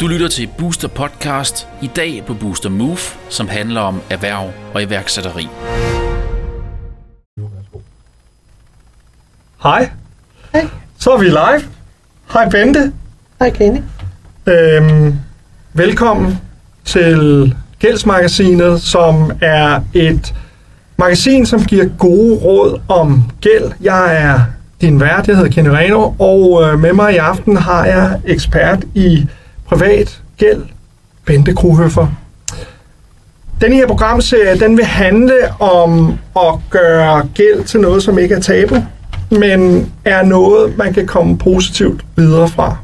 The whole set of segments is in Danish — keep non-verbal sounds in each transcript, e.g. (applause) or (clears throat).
Du lytter til Booster Podcast, i dag på Booster Move, som handler om erhverv og iværksætteri. Hej, Hej. så er vi live. Hej Bente. Hej Kenny. Øhm, velkommen til Gældsmagasinet, som er et magasin, som giver gode råd om gæld. Jeg er din vært, jeg hedder Kenny Reno, og øh, med mig i aften har jeg ekspert i privat gæld, Bente Krohøffer. Den her programserie, den vil handle om at gøre gæld til noget, som ikke er tabu, men er noget, man kan komme positivt videre fra.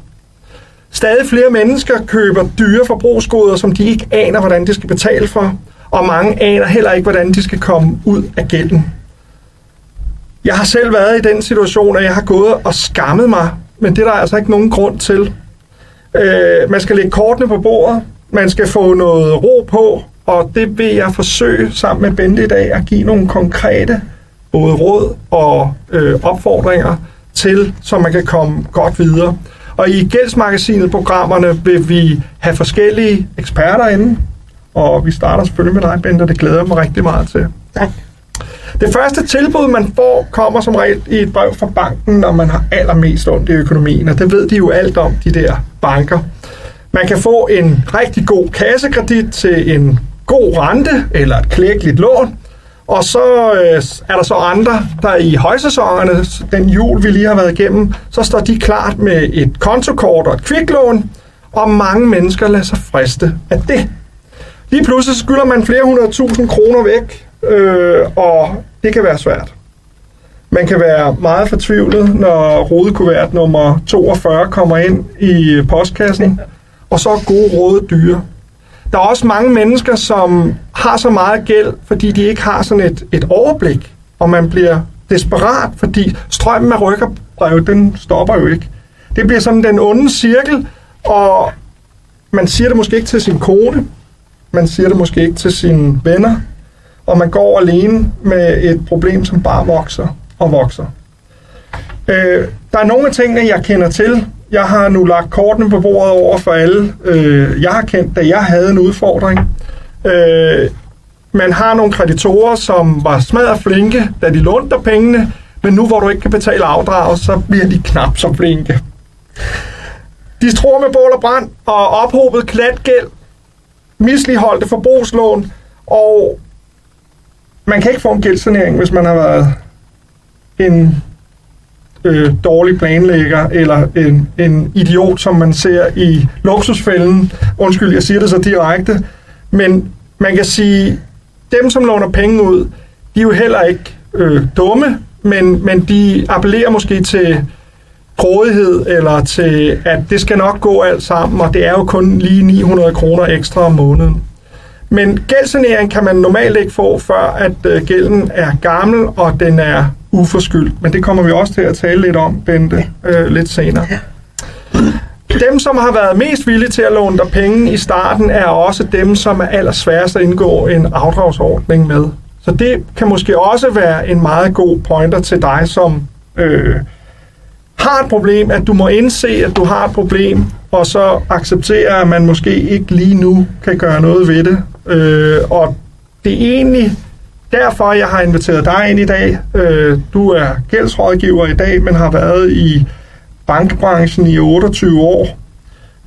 Stadig flere mennesker køber dyre forbrugsgoder, som de ikke aner, hvordan de skal betale for, og mange aner heller ikke, hvordan de skal komme ud af gælden. Jeg har selv været i den situation, at jeg har gået og skammet mig, men det er der altså ikke nogen grund til. Øh, man skal lægge kortene på bordet, man skal få noget ro på, og det vil jeg forsøge sammen med Bente i dag at give nogle konkrete både råd og øh, opfordringer til, så man kan komme godt videre. Og i Gældsmagasinet-programmerne vil vi have forskellige eksperter inde, og vi starter selvfølgelig med dig, Bente, og det glæder jeg mig rigtig meget til. Tak. Det første tilbud, man får, kommer som regel i et brev fra banken, når man har allermest ondt i økonomien, og det ved de jo alt om, de der banker. Man kan få en rigtig god kassekredit til en god rente eller et klækkeligt lån, og så øh, er der så andre, der i højsæsonerne, den jul vi lige har været igennem, så står de klart med et kontokort og et kviklån, og mange mennesker lader sig friste af det. Lige pludselig skylder man flere hundrede tusind kroner væk, øh, og det kan være svært. Man kan være meget fortvivlet, når rodekuvert nummer 42 kommer ind i postkassen, og så er gode råd dyre. Der er også mange mennesker, som har så meget gæld, fordi de ikke har sådan et, et overblik, og man bliver desperat, fordi strømmen af rykkerbrev, den stopper jo ikke. Det bliver sådan den onde cirkel, og man siger det måske ikke til sin kone, man siger det måske ikke til sine venner, og man går alene med et problem, som bare vokser og vokser. Øh, der er nogle af tingene, jeg kender til. Jeg har nu lagt kortene på bordet over for alle. Øh, jeg har kendt, da jeg havde en udfordring. Øh, man har nogle kreditorer, som var smadret flinke, da de lånte dig pengene, men nu hvor du ikke kan betale afdrag, så bliver de knap så flinke. De tror med bål og brand og ophobet klatgæld, misligeholdte forbrugslån, og man kan ikke få en gældssanering, hvis man har været en øh, dårlig planlægger eller en, en idiot, som man ser i luksusfælden. Undskyld, jeg siger det så direkte. Men man kan sige, dem som låner penge ud, de er jo heller ikke øh, dumme, men, men de appellerer måske til grådighed, eller til, at det skal nok gå alt sammen, og det er jo kun lige 900 kroner ekstra om måneden. Men gældsanering kan man normalt ikke få, før at øh, gælden er gammel, og den er uforskyldt. Men det kommer vi også til at tale lidt om, Bente, øh, lidt senere. Dem, som har været mest villige til at låne dig penge i starten, er også dem, som er allersværest at indgå en afdragsordning med. Så det kan måske også være en meget god pointer til dig, som øh, har et problem, at du må indse, at du har et problem, og så acceptere, at man måske ikke lige nu kan gøre noget ved det. Øh, og det er egentlig derfor, jeg har inviteret dig ind i dag. Øh, du er gældsrådgiver i dag, men har været i bankbranchen i 28 år.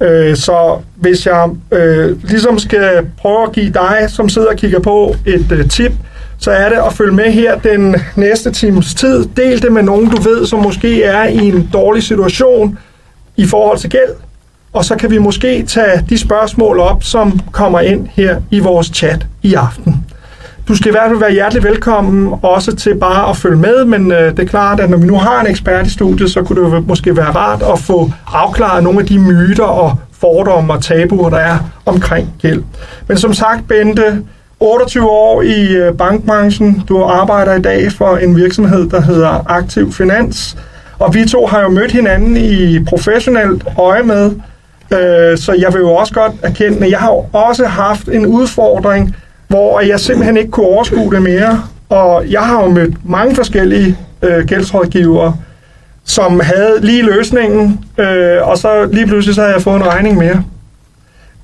Øh, så hvis jeg øh, ligesom skal prøve at give dig, som sidder og kigger på, et øh, tip, så er det at følge med her den næste times tid. Del det med nogen, du ved, som måske er i en dårlig situation i forhold til gæld. Og så kan vi måske tage de spørgsmål op, som kommer ind her i vores chat i aften. Du skal i hvert fald være hjertelig velkommen også til bare at følge med, men øh, det er klart, at når vi nu har en ekspert i studiet, så kunne det jo måske være rart at få afklaret nogle af de myter og fordomme og tabuer, der er omkring gæld. Men som sagt, Bente, 28 år i øh, bankbranchen. Du arbejder i dag for en virksomhed, der hedder Aktiv Finans. Og vi to har jo mødt hinanden i professionelt øje med. Øh, så jeg vil jo også godt erkende, at jeg har jo også haft en udfordring, hvor jeg simpelthen ikke kunne overskue det mere. Og jeg har jo mødt mange forskellige øh, gældsrådgivere, som havde lige løsningen, øh, og så lige pludselig så havde jeg fået en regning mere.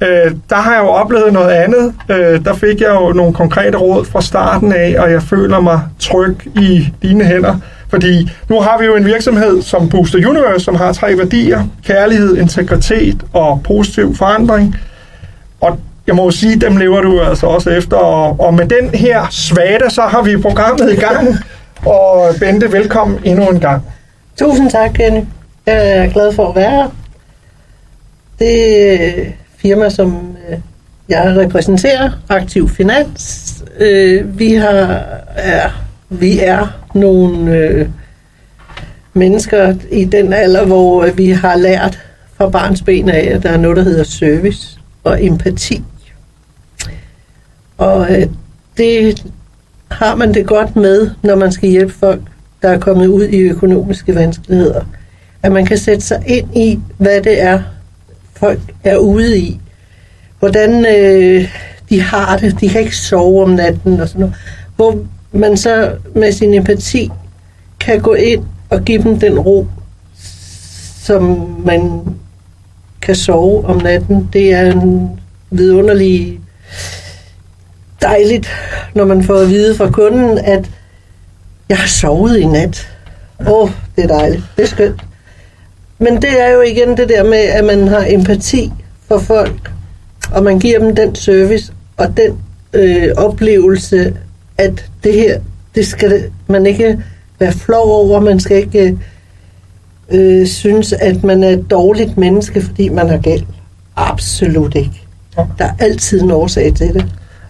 Øh, der har jeg jo oplevet noget andet. Øh, der fik jeg jo nogle konkrete råd fra starten af, og jeg føler mig tryg i dine hænder. Fordi nu har vi jo en virksomhed som Booster Universe, som har tre værdier. Kærlighed, integritet og positiv forandring. Og jeg må sige, dem lever du altså også efter. Og, og med den her svada, så har vi programmet i gang. Og Bente, velkommen endnu en gang. Tusind tak, Kenny. Jeg er glad for at være her. Det firma, som øh, jeg repræsenterer, Aktiv Finans, øh, vi har er, vi er nogle øh, mennesker i den alder, hvor øh, vi har lært fra barns ben af, at der er noget, der hedder service og empati. Og øh, det har man det godt med, når man skal hjælpe folk, der er kommet ud i økonomiske vanskeligheder. At man kan sætte sig ind i, hvad det er, folk er ude i. Hvordan øh, de har det. De kan ikke sove om natten og sådan noget. Hvor man så med sin empati kan gå ind og give dem den ro, som man kan sove om natten. Det er en vidunderlig dejligt, når man får at vide fra kunden, at jeg har sovet i nat. Åh, oh, det er dejligt. Det er skønt. Men det er jo igen det der med, at man har empati for folk, og man giver dem den service og den øh, oplevelse, at det her, det skal man ikke være flov over, man skal ikke øh, synes, at man er et dårligt menneske, fordi man har gæld. Absolut ikke. Der er altid en årsag til det.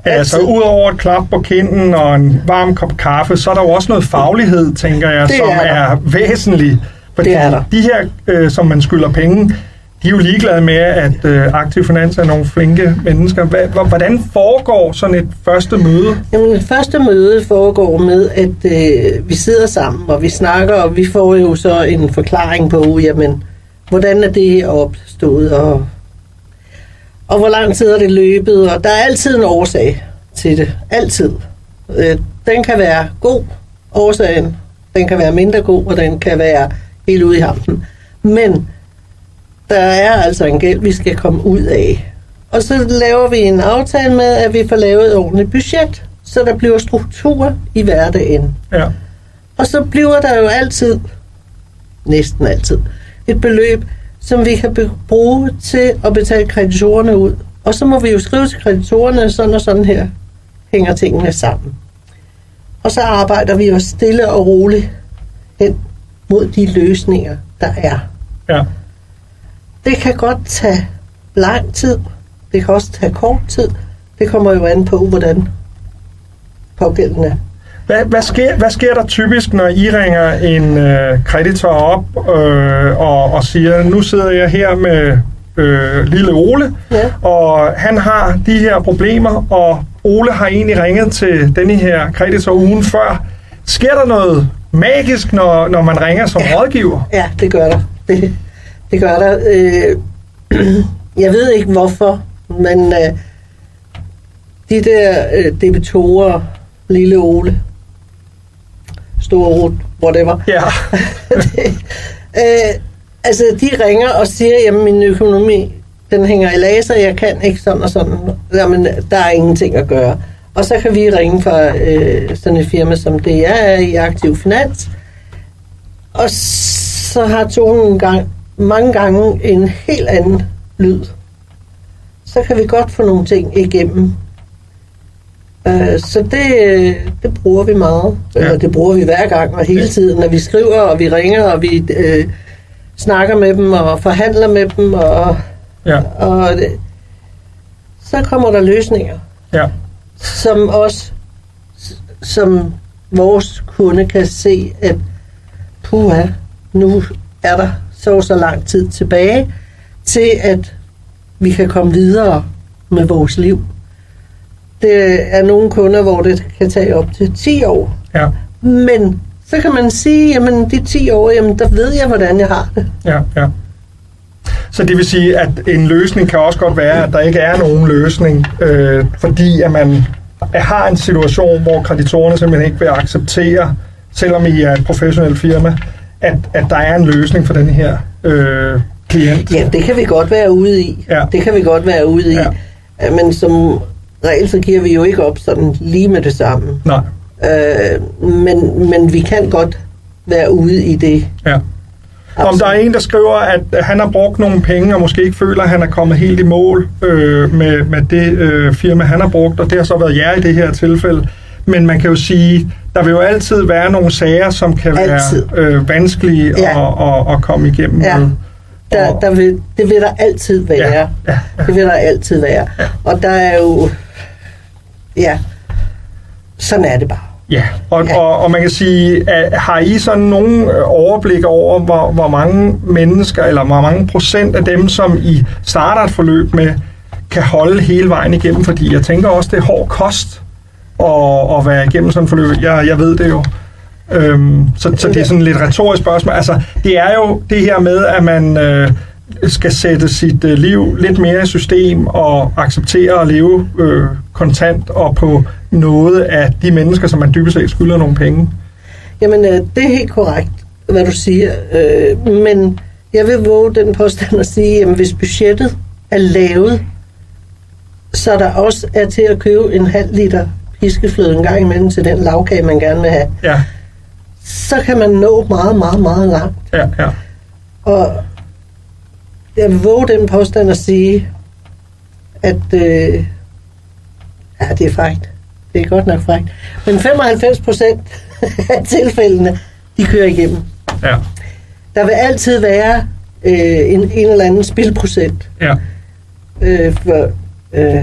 Ja, altså udover et klap på kinden og en varm kop kaffe, så er der jo også noget faglighed, tænker jeg, Det som er der. er væsentlig. Fordi Det er der. de her, øh, som man skylder penge, de er jo ligeglade med, at øh, Aktiv Finans er nogle flinke mennesker. Hva, hvordan foregår sådan et første møde? Jamen, et første møde foregår med, at øh, vi sidder sammen, og vi snakker, og vi får jo så en forklaring på, jamen, hvordan er det opstået, og, og hvor lang tid er det løbet, og der er altid en årsag til det. Altid. Øh, den kan være god, årsagen. Den kan være mindre god, og den kan være helt ude i hampen. Men der er altså en gæld, vi skal komme ud af. Og så laver vi en aftale med, at vi får lavet et ordentligt budget, så der bliver struktur i hverdagen. Ja. Og så bliver der jo altid, næsten altid, et beløb, som vi kan bruge til at betale kreditorerne ud. Og så må vi jo skrive til kreditorerne, sådan og sådan her hænger tingene sammen. Og så arbejder vi jo stille og roligt hen mod de løsninger, der er. ja. Det kan godt tage lang tid. Det kan også tage kort tid. Det kommer jo an på, hvordan pågældende. Hvad, hvad, sker, hvad sker der typisk, når I ringer en øh, kreditor op øh, og, og siger, nu sidder jeg her med øh, lille Ole, Ja. og han har de her problemer, og Ole har egentlig ringet til denne her kreditor ugen før. Sker der noget magisk, når, når man ringer som Ja. rådgiver? Ja, det gør der. Det, det gør der. Øh, (clears throat) jeg ved ikke hvorfor, men øh, de der øh, debitorer, lille Ole, store Rut, whatever, Ja, (laughs) øh, altså de ringer og siger, jamen min økonomi, den hænger i laser, jeg kan ikke sådan og sådan. Jamen, der er ingenting at gøre. Og så kan vi ringe fra øh, sådan et firma, som det er i Aktiv Finans. Og så har tonen gang, mange gange en helt anden lyd. Så kan vi godt få nogle ting igennem. Øh, så det, det bruger vi meget. Ja. Eller det bruger vi hver gang og hele tiden, når vi skriver, og vi ringer, og vi øh, snakker med dem, og forhandler med dem, og, ja, og det, så kommer der løsninger, ja, som også, som vores kunde kan se, at puha, nu er der så så lang tid tilbage, til at vi kan komme videre med vores liv. Det er nogle kunder, hvor det kan tage op til 10 år. ja, Men så kan man sige, jamen de 10 år, jamen der ved jeg, hvordan jeg har det. ja, ja. Så det vil sige, at en løsning kan også godt være, at der ikke er nogen løsning, øh, fordi at man har en situation, hvor kreditorerne simpelthen ikke vil acceptere, selvom I er et professionelt firma, at, at der er en løsning for den her øh, klient. Ja, det kan vi godt være ude i. Ja. Det kan vi godt være ude i. Ja. Men som regel, så giver vi jo ikke op sådan lige med det samme. Nej, Øh, men, men vi kan godt være ude i det. ja. Om der er en, der skriver, at han har brugt nogle penge, og måske ikke føler, at han er kommet helt i mål øh, med, med det øh, firma, han har brugt, og det har så været jer i det her tilfælde. Men man kan jo sige, der vil jo altid være nogle sager, som kan Altid. være øh, vanskelige Ja. at, at, at komme igennem Ja. med. Der, der vil, det vil der altid være. Ja, ja, ja. Det vil der altid være. Og der er jo... Ja, sådan er det bare. Ja, og, Ja. ja. Og, og man kan sige, at har I sådan nogen øh, overblik over, hvor, hvor mange mennesker, eller hvor mange procent af dem, som I starter et forløb med, kan holde hele vejen igennem? Fordi jeg tænker også, det er hård kost at, at være igennem sådan et forløb. Jeg, jeg ved det jo. Øhm, så, så det er sådan lidt retorisk spørgsmål. Altså, det er jo det her med, at man øh, skal sætte sit øh, liv lidt mere i system og acceptere at leve øh, kontant og på noget af de mennesker, som man dybest set skylder nogle penge. Jamen, øh, det er helt korrekt, hvad du siger. Øh, men jeg vil våge den påstand at sige, at hvis budgettet er lavet, så der også er til at købe en halv liter piskefløde en gang imellem til den lavkage, man gerne vil have, Ja, så kan man nå meget, meget, meget langt. ja, ja. Og jeg vil våge den påstand at sige, at øh, ja, det er frækt. Det er godt nok frækt. Men 95 procent (laughs) af tilfældene, de kører igennem. ja, Der vil altid være øh, en, en eller anden spilprocent. ja. Øh, for, øh,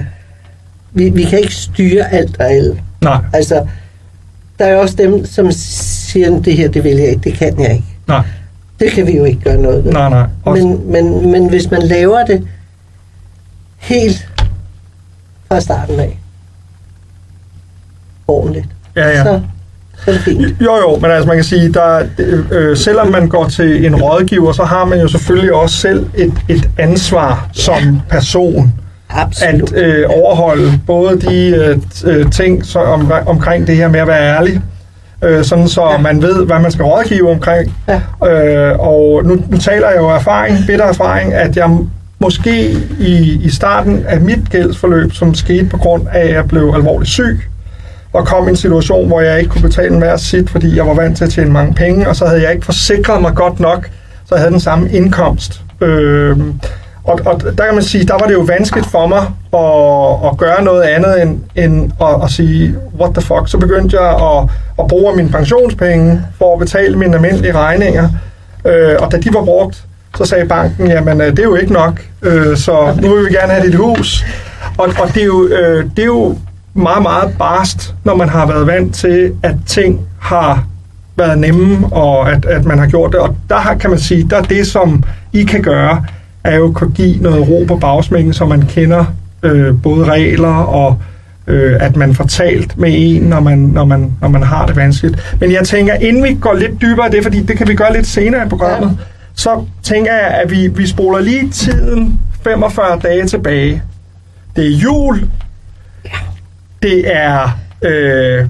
vi, vi kan ikke styre alt og alle. Nej, Altså, der er også dem, som siger, det her, det vil jeg ikke, det kan jeg ikke. nej, Det kan vi jo ikke gøre noget ved. nej, nej. Også, Men, men, men hvis man laver det helt fra starten af, ordentligt, ja, ja. så, så er det fint. Jo, jo, men altså man kan sige, der, øh, selvom man går til en rådgiver, så har man jo selvfølgelig også selv et, et ansvar som person Absolut. at øh, overholde både de øh, øh, ting så om, omkring det her med at være ærlig, øh, sådan så Ja. man ved, hvad man skal rådgive omkring. Ja. Øh, og nu, nu taler jeg jo erfaring, bitter erfaring, at jeg måske i, i starten af mit gældsforløb, som skete på grund af, at jeg blev alvorligt syg, og kom i en situation, hvor jeg ikke kunne betale hver sit, fordi jeg var vant til at tjene mange penge, og så havde jeg ikke forsikret mig godt nok, så jeg havde den samme indkomst. Øh, og, og der kan man sige, der var det jo vanskeligt for mig at, at gøre noget andet end, end at, at sige, what the fuck. Så begyndte jeg at, at bruge mine pensionspenge for at betale mine almindelige regninger. Øh, og da de var brugt, så sagde banken, jamen øh, det er jo ikke nok, øh, så nu vil vi gerne have dit hus. Og, og det, er jo, øh, det er jo meget, meget barst, når man har været vant til, at ting har været nemme, og at, at man har gjort det. Og der kan man sige, der er det, som I kan gøre, er jo at give noget ro på bagsmængen, så man kender øh, både regler og øh, at man får talt med en, når man, når, man, når man har det vanskeligt. Men jeg tænker, inden vi går lidt dybere i det, fordi det kan vi gøre lidt senere i programmet, ja. så tænker jeg, at vi, vi spoler lige tiden 45 dage tilbage. Det er jul. Det er... Øh,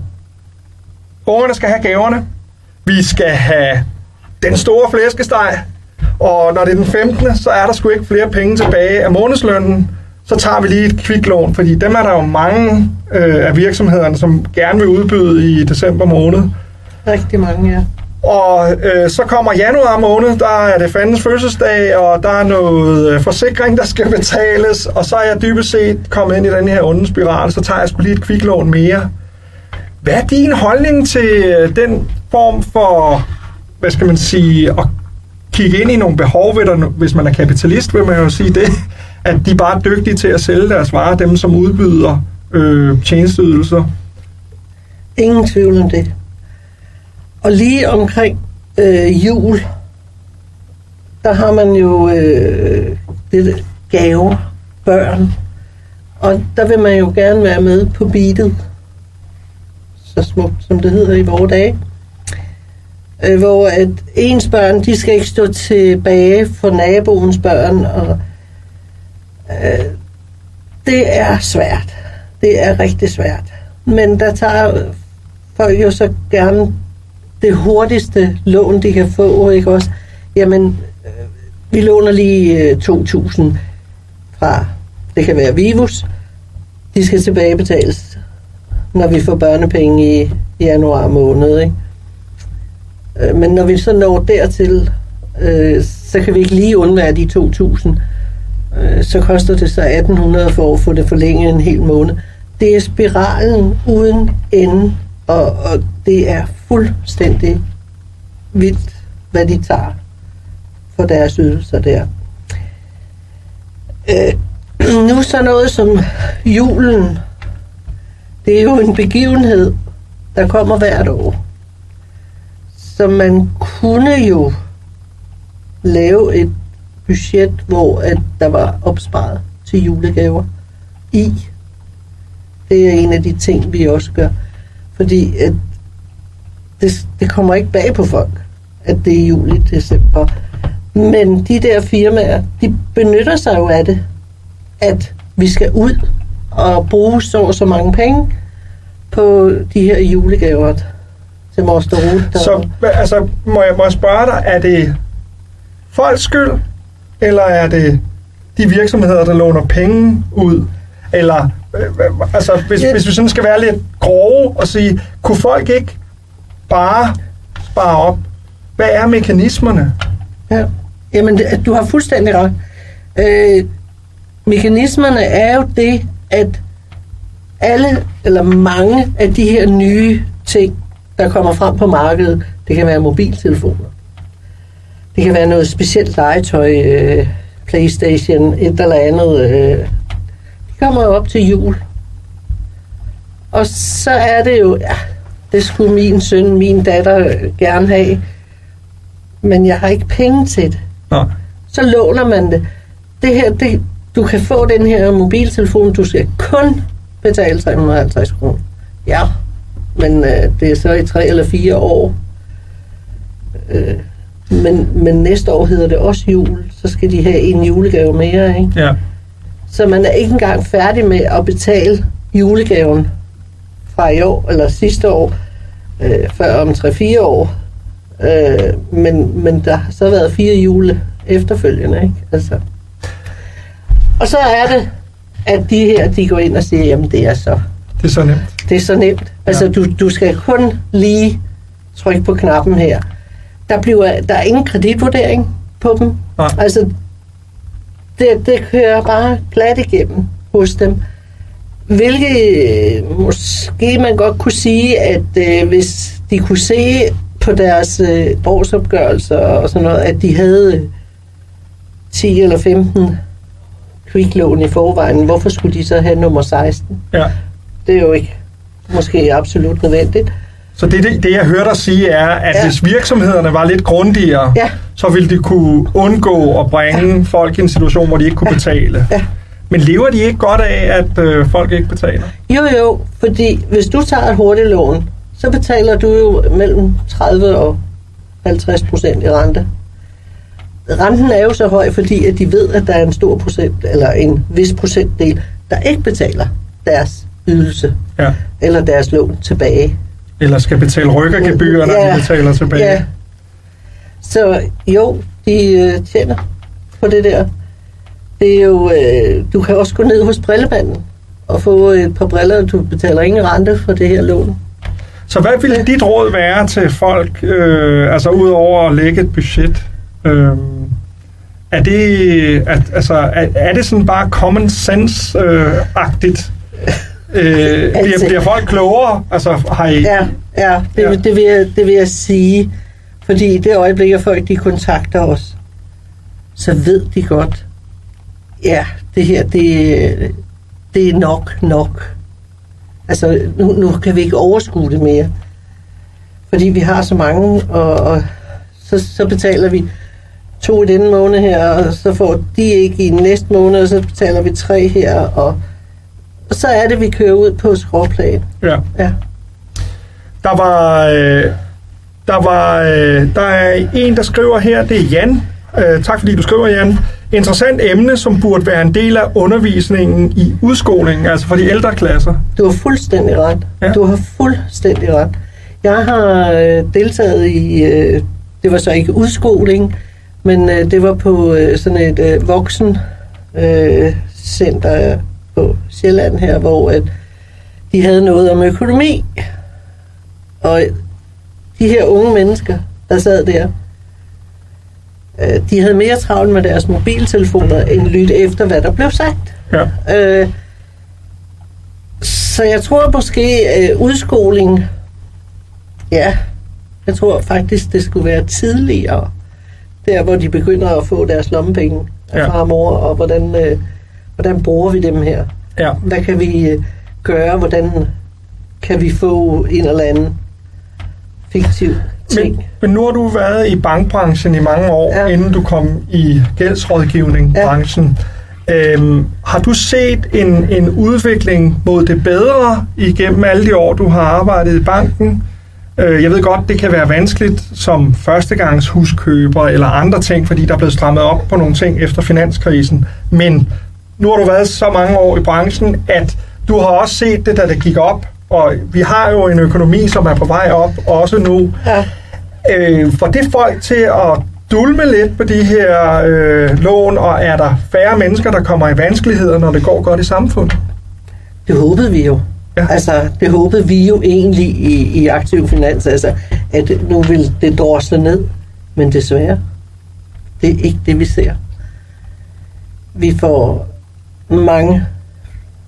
ungerne skal have gaverne. Vi skal have den store flæskesteg. Og når det er den 15., så er der sgu ikke flere penge tilbage af månedslønnen. Så tager vi lige et kviklån, fordi dem er der jo mange øh, af virksomhederne, som gerne vil udbyde i december måned. Rigtig mange, ja. Og øh, så kommer januar måned, der er det fandens fødselsdag, og der er noget øh, forsikring, der skal betales, og så er jeg dybest set kommet ind i den her onde spiral, så tager jeg sgu lige et kviklån mere. Hvad er din holdning til øh, den form for, hvad skal man sige, kigge ind i nogle behov ved dig, hvis man er kapitalist, vil man jo sige det, at de bare er dygtige til at sælge deres varer, dem som udbyder øh, tjenesteydelser. Ingen tvivl om det. Og lige omkring øh, jul, der har man jo øh, det gaver, børn, og der vil man jo gerne være med på beatet, så smukt som det hedder i vores dage. Øh, hvor at ens børn, de skal ikke stå tilbage for naboens børn, og øh, det er svært. Det er rigtig svært. Men der tager folk jo så gerne det hurtigste lån, de kan få, ikke også? Jamen, øh, vi låner lige øh, 2.000 fra, det kan være Vivus, de skal tilbagebetales, når vi får børnepenge i januar måned, ikke? Øh, Men når vi så når dertil, øh, så kan vi ikke lige undvære de 2.000. Øh, så koster det så 1.800 for at få det forlænget en hel måned. Det er spiralen uden ende, og, og det er fuldstændig vildt, hvad de tager for deres ydelser der. Øh, (clears throat) nu så noget som julen. Det er jo en begivenhed, der kommer hvert år. Så man kunne jo lave et budget, hvor at der var opsparet til julegaver i. Det er en af de ting, vi også gør. Fordi at det, det kommer ikke bag på folk, at det er jul i december. Men de der firmaer, de benytter sig jo af det, at vi skal ud og bruge så og så mange penge på de her julegaver til moster Ruth. der- Så altså, må jeg, må jeg spørge dig, er det folks skyld, eller er det de virksomheder, der låner penge ud? Eller, øh, altså, hvis, Ja. hvis vi sådan skal være lidt grove og sige, kunne folk ikke bare spare op? Hvad er mekanismerne? Ja. Jamen, du har fuldstændig ret. Øh, mekanismerne er jo det, at alle eller mange af de her nye ting, der kommer frem på markedet, det kan være mobiltelefoner. Det kan være noget specielt legetøj, øh, Playstation, et eller andet. Øh. De kommer jo op til jul. Og så er det jo, ja, det skulle min søn, min datter gerne have. Men jeg har ikke penge til det Nå. så låner man det. Det her, det, du kan få den her mobiltelefon, du skal kun betale 350 kroner. Ja, men øh, det er så i tre eller fire år. Øh, men, men næste år hedder det også jul, så skal de have en julegave mere, ikke? Ja. Så man er ikke engang færdig med at betale julegaven fra i år, eller sidste år, øh, før om 3-4 år. Øh, men, men der har så været fire jule efterfølgende, ikke? Altså. Og så er det, at de her, de går ind og siger, jamen det er så, Det er så nemt. Det er så nemt. Altså, Ja. du, du skal kun lige trykke på knappen her. Der, bliver, der er ingen kreditvurdering på dem. Nej. Altså, det, det kører bare glat igennem hos dem. Hvilket øh, måske man godt kunne sige, at øh, hvis de kunne se på deres øh, årsopgørelser og sådan noget, at de havde øh, 10 eller 15 kviklån i forvejen, hvorfor skulle de så have nummer 16? Ja. Det er jo ikke måske absolut nødvendigt. Så det, det, det, jeg hørte dig sige, er, at Ja. ja. hvis virksomhederne var lidt grundigere, Ja. så ville de kunne undgå at bringe ja. folk i en situation, hvor de ikke kunne ja. betale. Ja. Men lever de ikke godt af, at øh, folk ikke betaler? Jo, jo, fordi hvis du tager et hurtigt lån, så betaler du jo mellem 30 og 50 procent i rente. Renten er jo så høj, fordi at de ved, at der er en stor procent, eller en vis procentdel, der ikke betaler deres ydelse Ja. Eller deres lån tilbage. Eller skal betale rykkergebyr, når Ja. de betaler tilbage. Ja. Så jo, de øh, tjener på det der. Det er jo, øh, du kan også gå ned hos brillebanden og få et par briller, og du betaler ingen rente for det her lån. Så hvad vil dit råd være til folk, øh, altså udover at lægge et budget? Øh, er det, at, altså, er, er det sådan bare common sense-agtigt? Øh, bliver, Altså- bliver folk klogere? Altså, har I, Ja, ja, det, Ja. Det, vil jeg, det vil jeg sige. Fordi i det øjeblik, at folk de kontakter os, så ved de godt, ja, det her, det, det er nok nok. Altså, nu, nu kan vi ikke overskue det mere. Fordi vi har så mange, og, og så, så betaler vi to i denne måned her, og så får de ikke i næste måned, og så betaler vi tre her, og så er det, vi kører ud på skråplan. ja. Ja. Der var, øh, der var, øh, der er en, der skriver her, det er Jan. Øh, tak fordi du skriver, Jan. Interessant emne, som burde være en del af undervisningen i udskolingen, altså for de ældre klasser. Du har fuldstændig ret. Ja. Du har fuldstændig ret. Jeg har øh, deltaget i, øh, det var så ikke udskoling, men øh, det var på øh, sådan et øh, voksen øh, center på Sjælland her, hvor at de havde noget om økonomi. Og de her unge mennesker, der sad der, øh, de havde mere travlt med deres mobiltelefoner, end lytte efter, hvad der blev sagt. Ja. Øh, så jeg tror måske øh, udskoling, ja, jeg tror faktisk, det skulle være tidligere, der hvor de begynder at få deres lommepenge af Ja. ja. far og mor, og hvordan, øh, hvordan bruger vi dem her? ja. Hvad kan vi øh, gøre? Hvordan kan vi få en eller anden fiktiv ting? Men, men nu har du været i bankbranchen i mange år, ja. Ja. inden du kom i gældsrådgivning-branchen. Øhm, har du set en, en udvikling mod det bedre igennem alle de år, du har arbejdet i banken? Øh, jeg ved godt, det kan være vanskeligt som førstegangs huskøber eller andre ting, fordi der er blevet strammet op på nogle ting efter finanskrisen. Men nu har du været så mange år i branchen, at du har også set det, da det gik op. Og vi har jo en økonomi, som er på vej op, også nu. Ja. Øh, får det folk til at dulme lidt på de her øh, lån, og er der færre mennesker, der kommer i vanskeligheder, når det går godt i samfundet? Det håbede vi jo. Ja. Ja. Altså, det håbede vi jo egentlig i, i aktiv finans, altså, at nu vil det drosle ned. Men desværre, det er ikke det, vi ser. Vi får mange,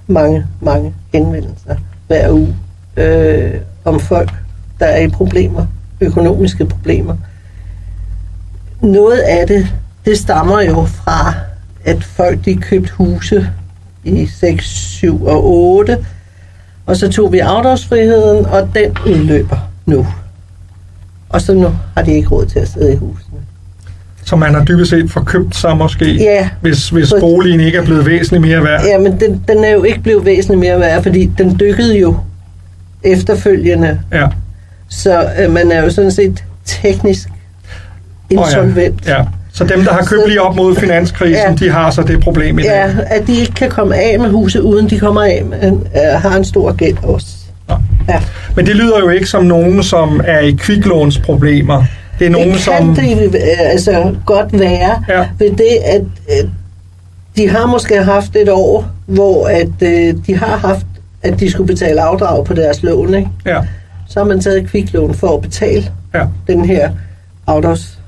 mange, mange henvendelser hver uge øh, om folk, der er i problemer, økonomiske problemer. Noget af det, det stammer jo fra, at folk de købte huse i 6, 7 og 8, og så tog vi afdragsfriheden, og den udløber nu. Og så nu har de ikke råd til at sidde i husene. Så man har dybest set forkøbt sig måske, Ja, hvis, hvis For- boligen ikke er blevet væsentligt mere værd. ja men den, den er jo ikke blevet væsentligt mere værd, fordi den dykkede jo efterfølgende. Ja. Så øh, man er jo sådan set teknisk insolvent. Oh, ja. ja. Så dem, der har købt lige op mod finanskrisen, ja. Ja. de har så det problem i dag. Ja, at de ikke kan komme af med huset, uden de kommer af med, øh, har en stor gæld også. Nå. Ja. Men det lyder jo ikke som nogen, som er i kviklånsproblemer. Det er nogen, det kan som... det øh, altså godt være Ja. ved det, at øh, de har måske haft et år, hvor at øh, de har haft, at de skulle betale afdrag på deres lån. Ikke? Ja, Så har man taget et kviklån for at betale ja, den her afdrags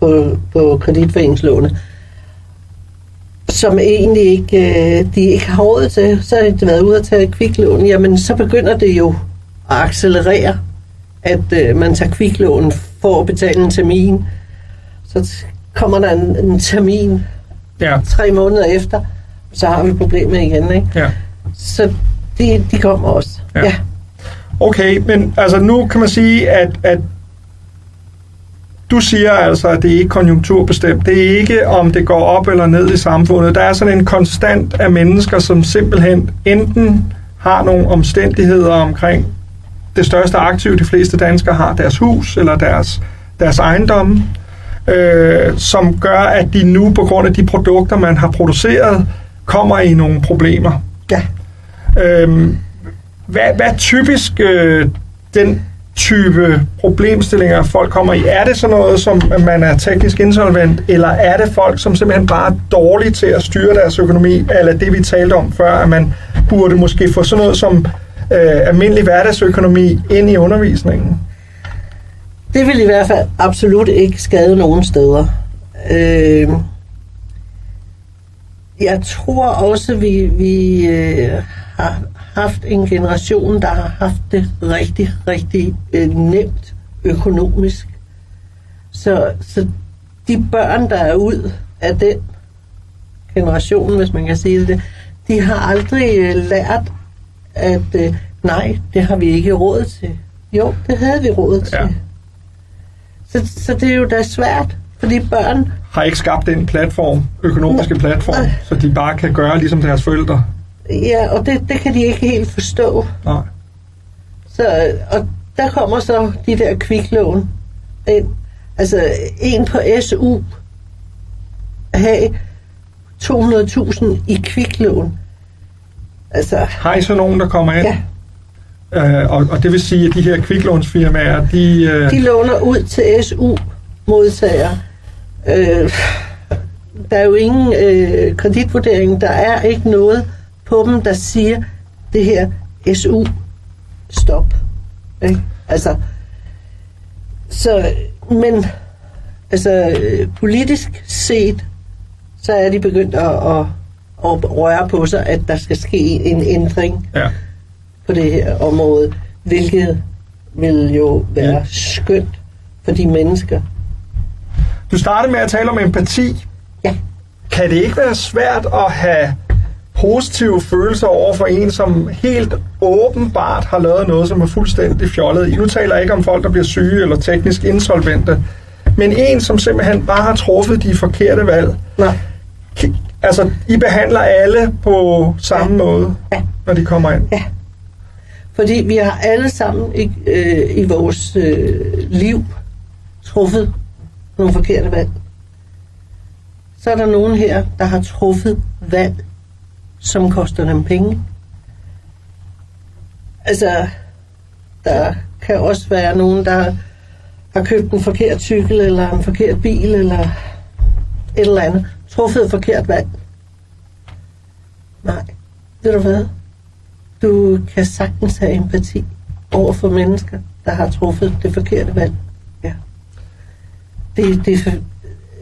på, på kreditforeningslånet, som egentlig ikke, øh, de ikke har råd til. Så har de været ude at tage kviklån. Jamen, så begynder det jo at accelerere, at øh, man tager kviklån for at betale en termin. Så kommer der en, en termin ja, tre måneder efter, så har vi problemet igen. Ikke? ja. Så de, de kommer også. Ja. Ja. Okay, men altså nu kan man sige, at, at du siger altså, at det er ikke konjunkturbestemt. Det er ikke, om det går op eller ned i samfundet. Der er sådan en konstant af mennesker, som simpelthen enten har nogle omstændigheder omkring det største aktiv, de fleste danskere har, deres hus eller deres, deres ejendomme, øh, som gør, at de nu på grund af de produkter, man har produceret, kommer i nogle problemer. ja. Øhm, hvad, hvad typisk øh, den type problemstillinger, folk kommer i? Er det sådan noget, som man er teknisk insolvent, eller er det folk, som simpelthen bare er dårlige til at styre deres økonomi, eller det vi talte om før, at man burde måske få sådan noget som øh, almindelig hverdagsøkonomi ind i undervisningen? Det vil i hvert fald absolut ikke skade nogen steder. Øh, jeg tror også, vi, vi øh, har haft en generation, der har haft det rigtig, rigtig øh, nemt økonomisk. Så, så de børn, der er ud af den generation, hvis man kan sige det, de har aldrig øh, lært, at øh, nej, det har vi ikke råd til. Jo, det havde vi råd til. Ja. Så, så det er jo da svært, fordi børn, Har ikke skabt den platform, økonomiske platform, Nej. så de bare kan gøre ligesom deres forældre? ja, og det, det kan de ikke helt forstå. Nej. Så, og der kommer så de der kviklån ind. Altså, en på SU have 200.000 i kviklån. Altså, Har I så nogen, der kommer ind? ja, Øh, og, og det vil sige, at de her kviklånsfirmaer, de... Øh, De låner ud til SU-modtagere. Øh, der er jo ingen øh, kreditvurdering. Der er ikke noget på dem, der siger, det her SU-stop. Ikke? Altså, så, men altså, øh, politisk set, så er de begyndt at, at, at røre på sig, at der skal ske en ændring ja. på det her område, hvilket vil jo være skønt for de mennesker. Du startede med at tale om empati. Ja. Kan det ikke være svært at have positive følelser over for en, som helt åbenbart har lavet noget, som er fuldstændig fjollet? Nu taler jeg ikke om folk, der bliver syge eller teknisk insolvente, men en, som simpelthen bare har truffet de forkerte valg. Nej. Altså, I behandler alle på samme måde, Ja. når de kommer ind. Ja. Fordi vi har alle sammen i, øh, i vores øh, liv truffet nogle forkerte valg. Så er der nogen her, der har truffet valg, som koster dem penge. Altså, der kan også være nogen, der har købt en forkert cykel, eller en forkert bil, eller et eller andet. Truffet et forkert valg. Nej, ved du hvad? Du kan sagtens have empati over for mennesker, der har truffet det forkerte valg. Ja. Det, det,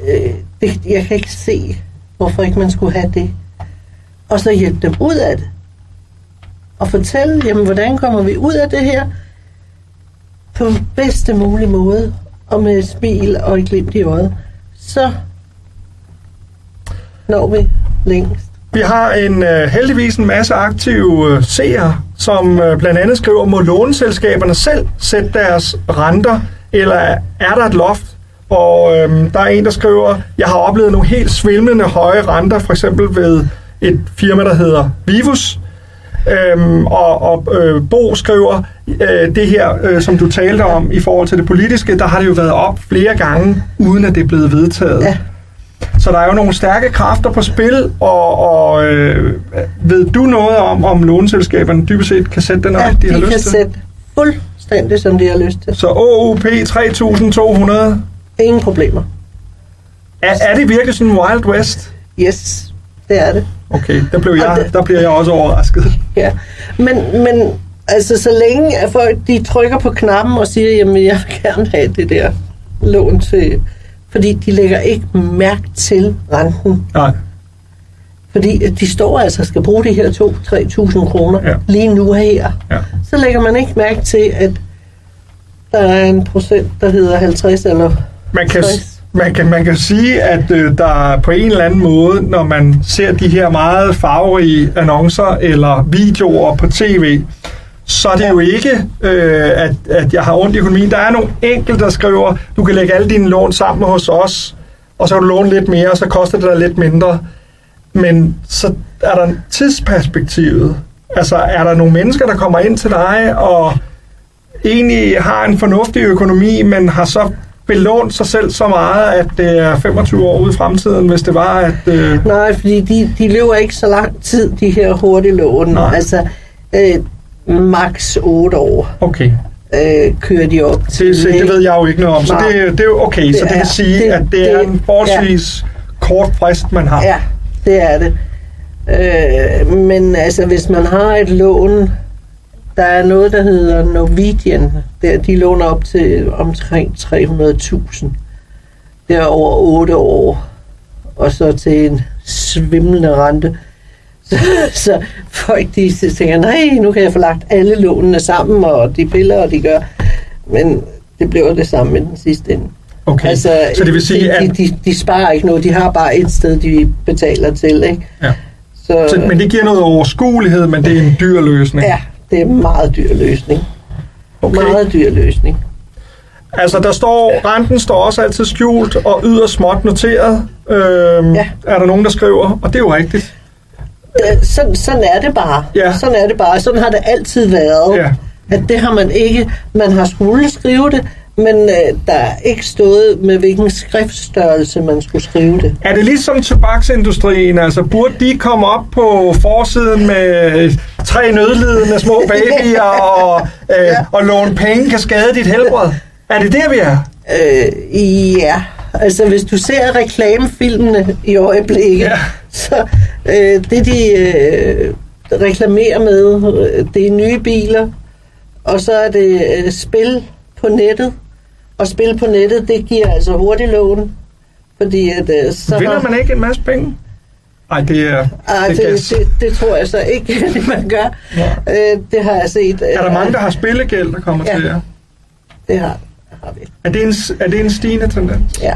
øh, det, jeg kan ikke se, hvorfor ikke man skulle have det. Og så hjælpe dem ud af det. Og fortælle, jamen, hvordan kommer vi ud af det her på bedste mulige måde, og med et smil og et glimt i øjet. Så når vi længst. Vi har en øh, heldigvis en masse aktive øh, seere, som øh, blandt andet skriver, må låneselskaberne selv sætte deres renter, eller er der et loft? Og øh, der er en, der skriver, jeg har oplevet nogle helt svimlende høje renter, for eksempel ved et firma, der hedder Vivus. Øhm, og og øh, Bo skriver, øh, det her, øh, som du talte om i forhold til det politiske, der har det jo været op flere gange, uden at det er blevet vedtaget. Ja. Så der er jo nogle stærke kræfter på spil, og, og øh, ved du noget om, om låneselskaberne dybest set kan sætte den Ja, op, de, de har kan lyst til? sætte fuldstændig, som de har lyst til. Så OUP 3200, Ingen problemer. er, er det virkelig sådan Wild West? Yes, det er det. Okay, der, blev jeg, det- der bliver jeg også overrasket. (laughs) Ja. Men, men altså, så længe at folk de trykker på knappen og siger, jamen jeg vil gerne have det der lån til... Fordi de lægger ikke mærke til renten. Nej, Fordi de står altså skal bruge de her 2-3.000 kroner Ja. ja. lige nu her. ja. Så lægger man ikke mærke til, at der er en procent, der hedder 50 eller Man kan, 60. man kan, man kan sige, at øh, der på en eller anden måde, når man ser de her meget farverige annoncer eller videoer på tv, så er det jo ikke, øh, at, at jeg har ondt i økonomien. Der er nogle enkelte, der skriver, du kan lægge alle dine lån sammen hos os, og så kan du låne lidt mere, og så koster det dig lidt mindre. Men så er der tidsperspektivet. Altså, er der nogle mennesker, der kommer ind til dig og egentlig har en fornuftig økonomi, men har så belånt sig selv så meget, at det er 25 år ude i fremtiden, hvis det var, at... Øh, Nej, fordi de, de løber ikke så lang tid, de her hurtige lån. Nej. Altså, øh, max 8 år okay, øh, kører de op til. det, det, det ved jeg jo ikke noget om, så det, det er jo okay. Det så det er- vil sige, det- at det er det- en forholdsvis kort frist, man har. Ja, det er det. Øh, men altså, hvis man har et lån, der er noget, der hedder Norwegian. Der, de låner op til omkring 300.000. Det er over 8 år. Og så til en svimlende rente. Så, (laughs) så folk de tænker, nej, nu kan jeg få lagt alle lånene sammen, og de piller, og de gør. Men det bliver det samme med den sidste ende. Okay, altså, så det vil sige, de, at... de, de, de sparer ikke noget. De har bare et sted, de betaler til. Ikke? Ja. Så, Så, men det giver noget overskuelighed, men det er en dyr løsning. ja, det er en meget dyr løsning. Okay. Meget dyr løsning. Altså, der står, renten står også altid skjult og yderst småt noteret. Øhm, Ja. Er der nogen, der skriver? Og det er jo rigtigt. Øh, Sådan, sådan er det bare. Ja. Sådan er det bare. Sådan har det altid været. Ja. At det har man ikke. Man har skulle skrive det, men øh, der er ikke stået med hvilken skriftstørrelse man skulle skrive det. Er det ligesom tobaksindustrien? Altså, burde de komme op på forsiden med tre nødlidende små (laughs) babyer og, øh, ja. og låne penge kan skade dit helbred. Er det der, vi er? Øh, ja, altså hvis du ser reklamefilmene i øjeblikket, ja. så øh, det de øh, reklamerer med, øh, det er nye biler, og så er det øh, spil på nettet. Og spil på nettet, det giver altså hurtigt lån. Fordi at, øh, så Vinder man ikke en masse penge? Nej, det er, Ej, det, det, det, det tror jeg så ikke, (laughs) at man gør. Ja. Øh, det har jeg set. Er der mange, der har spillegæld, der kommer ja. til jer? det har. Er det, en, er det en stigende tendens? Ja,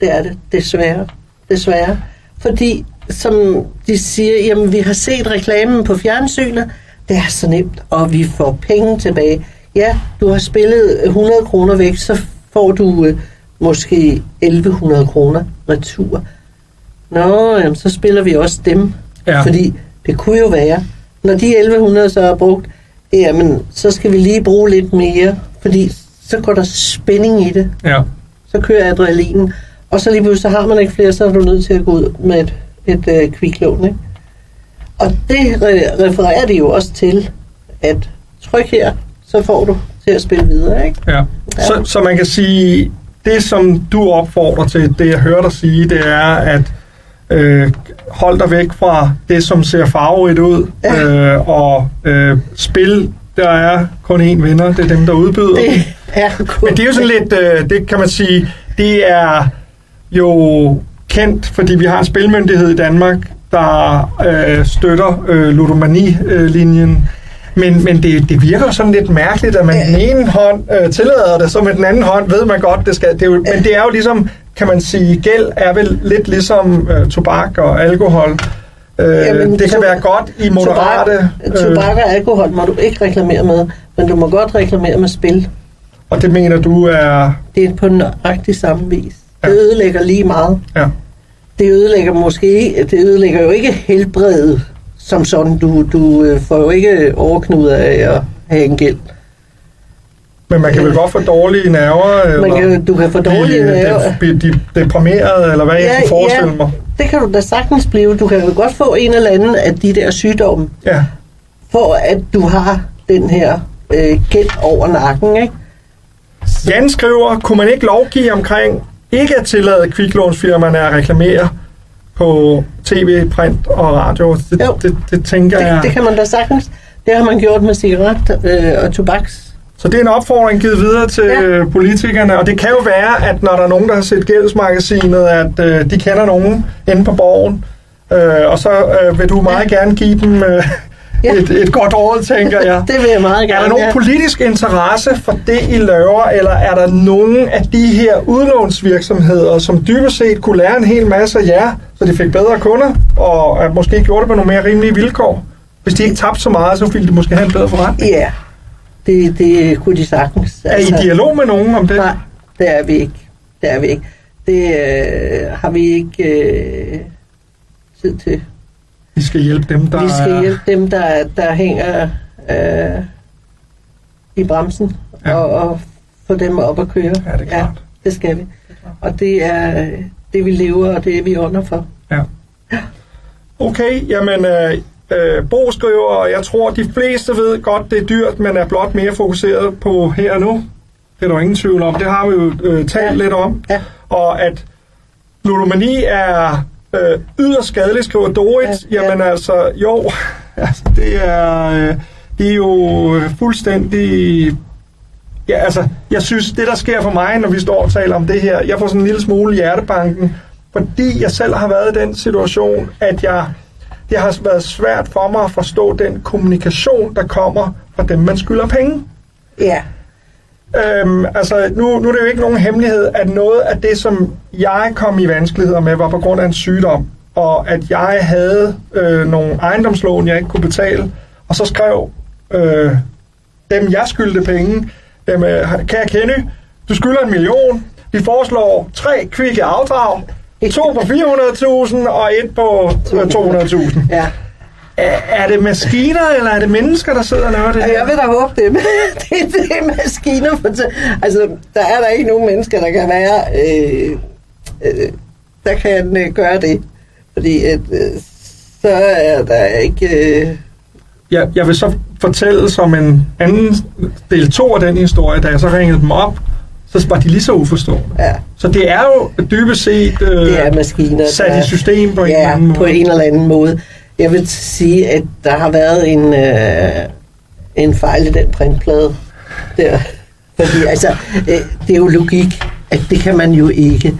det er det. Desværre. Desværre. Fordi, som de siger, jamen vi har set reklamen på fjernsynet, det er så nemt, og vi får penge tilbage. Ja, du har spillet 100 kroner væk, så får du øh, måske 1100 kroner retur. Nå, jamen, så spiller vi også dem. Ja. Fordi det kunne jo være, når de 1100 så er brugt, jamen, så skal vi lige bruge lidt mere, fordi så går der spænding i det. Ja. Så kører adrenalinen. Og så lige pludselig, så har man ikke flere, så er du nødt til at gå ud med et, et øh, kviklån, ikke? Og det re- refererer de jo også til, at tryk her, så får du til at spille videre, ikke? Ja. ja. Så, så man kan sige, det som du opfordrer til, det jeg hører dig sige, det er, at øh, hold dig væk fra det, som ser farverigt ud, ja. øh, og øh, spil, der er kun én vinder, det er dem, der udbyder. Det er (laughs) Men det er jo sådan lidt, øh, det kan man sige, det er jo kendt, fordi vi har en spilmyndighed i Danmark, der øh, støtter øh, ludomani-linjen. Men, men det, det virker sådan lidt mærkeligt, at man ja. den ene hånd øh, tillader det, så med den anden hånd ved man godt, det skal. Det er jo, ja. Men det er jo ligesom, kan man sige, gæld er vel lidt ligesom øh, tobak og alkohol. Øh, Jamen, det kan være godt i moderate... Tobak, øh, tobak og alkohol må du ikke reklamere med, men du må godt reklamere med spil. Og det mener du er... Det er på nøjagtig samme vis. Ja. Det ødelægger lige meget. Ja. Det ødelægger måske det ødelægger jo ikke helbredet som sådan. Du, du øh, får jo ikke overknuder af at have en gæld. Men man kan vel godt få dårlige nerver? Man kan, du kan få dårlige nerver. Blive de, deprimeret, eller hvad ja, jeg kan forestille ja, mig? det kan du da sagtens blive. Du kan jo godt få en eller anden af de der sygdomme. Ja. For at du har den her øh, gæld over nakken, ikke? Jan skriver, kunne man ikke lovgive omkring ikke at tillade kviklånsfirmaerne at reklamere på tv, print og radio? Det, jo, det, det tænker det, jeg... det kan man da sagtens. Det har man gjort med cigaret øh, og tobaks. Så det er en opfordring givet videre til ja. politikerne, og det kan jo være, at når der er nogen, der har set gældsmagasinet, at øh, de kender nogen inde på borgen, øh, og så øh, vil du meget ja. gerne give dem øh, ja. et, et godt råd, tænker jeg. (laughs) det vil jeg meget gerne, Er der nogen ja. politisk interesse for det, I laver, eller er der nogen af de her udlånsvirksomheder, som dybest set kunne lære en hel masse af jer, så de fik bedre kunder, og at måske gjorde det på nogle mere rimelige vilkår? Hvis de ikke tabte så meget, så ville de måske have en bedre forretning. Ja, det, det kunne de sagtens. Er I i dialog med nogen om det? Nej, det er vi ikke. Det er vi ikke. Det øh, har vi ikke øh, tid til. Vi skal hjælpe dem, der... Vi skal hjælpe dem, der, der hænger øh, i bremsen, ja. og, og få dem op at køre. Ja, det er klart. Ja, det skal vi. Og det er det, vi lever, og det er vi under for. Ja. Okay, jamen... Øh, Øh, Bo skriver, og jeg tror, de fleste ved godt, det er dyrt, men er blot mere fokuseret på her og nu. Det er der ingen tvivl om. Det har vi jo øh, talt ja. lidt om. Ja. Og at ludomani er øh, yderst skadeligt, skriver Dorit. Ja. Jamen altså, jo, (laughs) altså, det er, øh, det er jo fuldstændig... Ja, altså, jeg synes, det der sker for mig, når vi står og taler om det her, jeg får sådan en lille smule hjertebanken, fordi jeg selv har været i den situation, at jeg det har været svært for mig at forstå den kommunikation, der kommer fra dem, man skylder penge. Ja. Øhm, altså, nu, nu er det jo ikke nogen hemmelighed, at noget af det, som jeg kom i vanskeligheder med, var på grund af en sygdom, og at jeg havde øh, nogle ejendomslån, jeg ikke kunne betale, og så skrev øh, dem, jeg skyldte penge, dem, øh, kan jeg kende, du skylder en million, vi foreslår tre kvikke afdrag, To på 400.000 og et på øh, 200.000. Ja. Er, er det maskiner, eller er det mennesker, der sidder og laver det her? Jeg vil da håbe det. (laughs) det, det er maskiner. For altså, der er der ikke nogen mennesker, der kan være... Øh, øh, der kan øh, gøre det. Fordi at, øh, så er der ikke... Øh, jeg, jeg vil så fortælle som en anden del to af den historie, da jeg så ringede dem op, så var de lige så uforstående. Ja, Så det er jo dybest set øh, det er maskiner. sat der- i system på en eller ja, anden måde. på en eller anden måde. Jeg vil sige, at der har været en, øh, en fejl i den printplade der. Fordi altså, øh, det er jo logik, at det kan man jo ikke.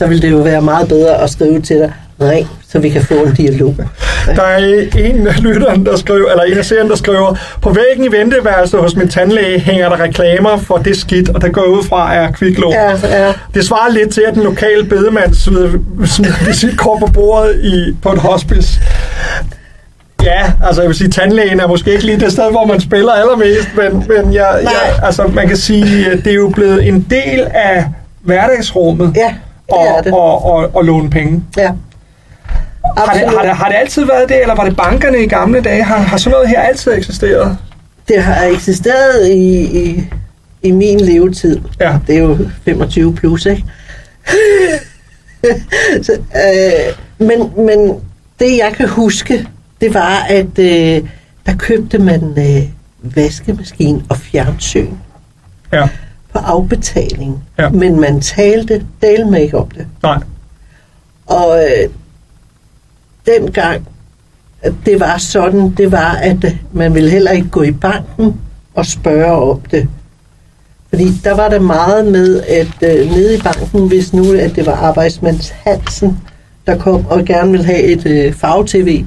Så vil det jo være meget bedre at skrive til dig, ring, så vi kan få en dialog. (laughs) Der er en af lytteren, der skriver, eller en af serien, der skriver, på væggen i venteværelset hos min tandlæge hænger der reklamer for det skidt, og der går ud fra er kviklån. Ja, ja. Det svarer lidt til, at den lokale bedemand smider visitkort på bordet i, på et hospice. Ja, altså jeg vil sige, tandlægen er måske ikke lige det sted, hvor man spiller allermest, men, men jeg, jeg, altså, man kan sige, at det er jo blevet en del af hverdagsrummet Ja, og, det. og, og, og låne penge. Ja. Har det, har, det, har det altid været det, eller var det bankerne i gamle dage? Har, har sådan noget her altid eksisteret? Det har eksisteret i, i, i min levetid. Ja. Det er jo 25 plus, ikke? (laughs) Så, øh, men, men det, jeg kan huske, det var, at øh, der købte man øh, vaskemaskine og fjernsyn Ja. På afbetaling. Ja. Men man talte del ikke om det. Nej. Og øh, dengang, det var sådan, det var, at øh, man ville heller ikke gå i banken og spørge om det. Fordi der var der meget med, at øh, nede i banken, hvis nu at det var arbejdsmands Hansen, der kom og gerne ville have et øh, farve-tv,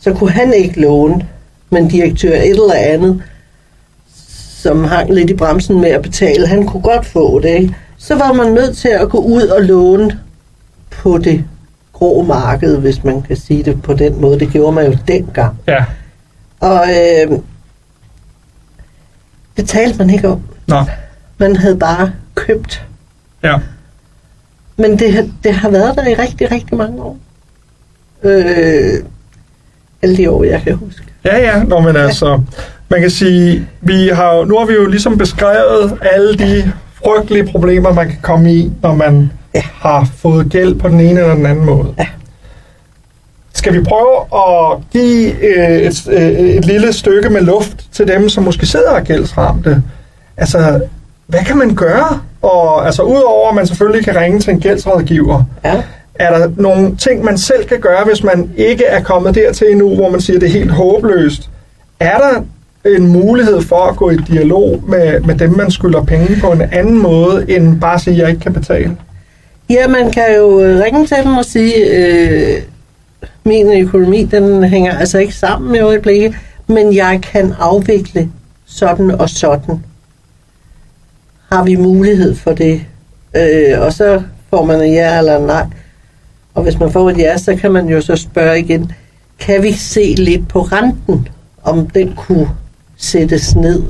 så kunne han ikke låne, men direktør et eller andet, som hang lidt i bremsen med at betale, han kunne godt få det. Ikke? Så var man nødt til at gå ud og låne på det grå marked, hvis man kan sige det på den måde. Det gjorde man jo dengang. Ja. Og øh, det talte man ikke om. Nå. Man havde bare købt. Ja. Men det, har- det har været der i rigtig, rigtig mange år. Øh, alle de år, jeg kan huske. Ja, ja. Nå, men altså, man kan sige, vi har nu har vi jo ligesom beskrevet alle de frygtelige problemer, man kan komme i, når man Ja. har fået gæld på den ene eller den anden måde. Ja. Skal vi prøve at give øh, et, øh, et lille stykke med luft til dem, som måske sidder og gældsramte? Altså, hvad kan man gøre? Og altså, udover at man selvfølgelig kan ringe til en gældsrådgiver, Ja. er der nogle ting, man selv kan gøre, hvis man ikke er kommet dertil endnu, hvor man siger, at det er helt håbløst? Er der en mulighed for at gå i dialog med, med dem, man skylder penge på en anden måde, end bare at sige, at jeg ikke kan betale? Ja, man kan jo øh, ringe til dem og sige, øh, min økonomi, den hænger altså ikke sammen i øjeblikket, men jeg kan afvikle sådan og sådan. Har vi mulighed for det? Øh, og så får man en ja eller nej. Og hvis man får et ja, så kan man jo så spørge igen, kan vi se lidt på renten, om den kunne sættes ned?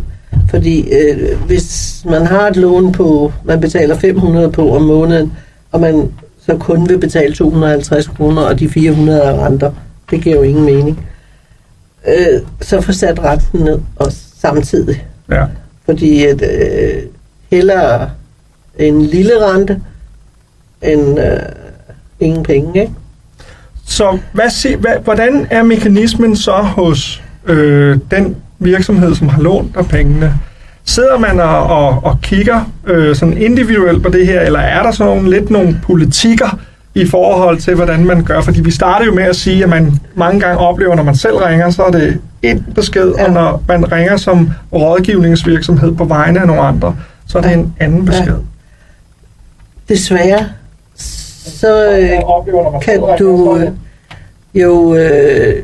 Fordi øh, hvis man har et lån på, man betaler 500 på om måneden, og man så kun vil betale 250 kroner, og de 400 er renter, det giver jo ingen mening. Øh, så få sat renten ned også samtidig. Ja. Fordi at, øh, hellere en lille rente, end øh, ingen penge, ikke? Så hvad, sig, hvad, hvordan er mekanismen så hos øh, den virksomhed, som har lånt dig pengene? Sidder man og, og, og kigger øh, sådan individuelt på det her, eller er der sådan nogle, lidt nogle politikker i forhold til, hvordan man gør? Fordi vi startede jo med at sige, at man mange gange oplever, når man selv ringer, så er det en besked, ja. Ja. og når man ringer som rådgivningsvirksomhed på vegne af nogle andre, så er det Ja. en anden besked. Desværre, så øh, oplever, kan du øh, jo øh,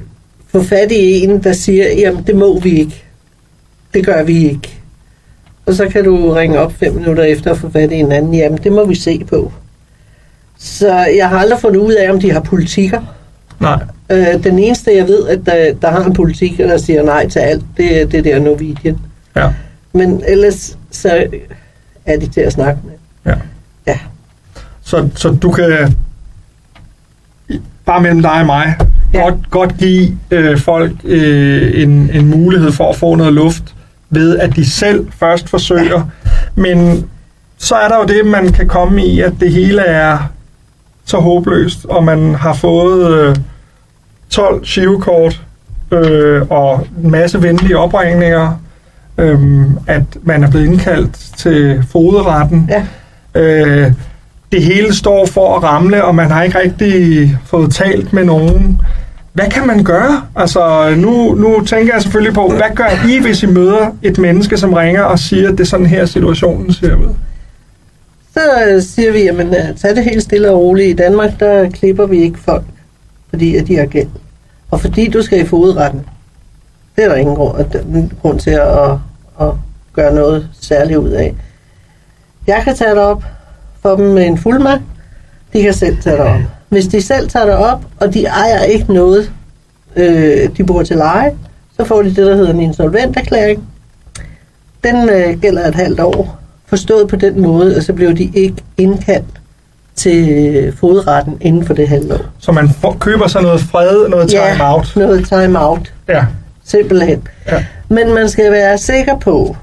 få fat i en, der siger, jamen det må vi ikke. Det gør vi ikke. Og så kan du ringe op fem minutter efter og få fat i en anden, jamen det må vi se på. Så jeg har aldrig fundet ud af, om de har politikker. Nej. Øh, den eneste, jeg ved, at der, der har en politik, der siger nej til alt, det er det der Norwegian. Ja. Men ellers så er de til at snakke med. Ja. Ja. Så, så du kan bare mellem dig og mig ja. Godt, godt give øh, folk øh, en, en mulighed for at få noget luft ved, at de selv først forsøger. Ja. Men så er der jo det, man kan komme i, at det hele er så håbløst, og man har fået øh, 12 shivekort øh, og en masse venlige opringninger, øh, at man er blevet indkaldt til foderetten. Ja. Øh, det hele står for at ramle, og man har ikke rigtig fået talt med nogen. Hvad kan man gøre? Altså, nu, nu tænker jeg selvfølgelig på, hvad gør I, hvis I møder et menneske, som ringer og siger, at det er sådan her, situationen ser ud? Så øh, siger vi, at øh, tag det helt stille og roligt. I Danmark, der klipper vi ikke folk, fordi at de har gæld. Og fordi du skal i fodretten, det er der ingen grund, grund til at, at, at gøre noget særligt ud af. Jeg kan tage det op for dem med en fuldmagt. De kan selv tage det op. Hvis de selv tager det op, og de ejer ikke noget, øh, de bor til leje, så får de det, der hedder en insolventerklæring. Den øh, gælder et halvt år. Forstået på den måde, at så bliver de ikke indkaldt til fodretten inden for det halve år. Så man får, køber sig noget fred, noget time-out? Ja, noget time-out. Ja. Simpelthen. Ja. Men man skal være sikker på,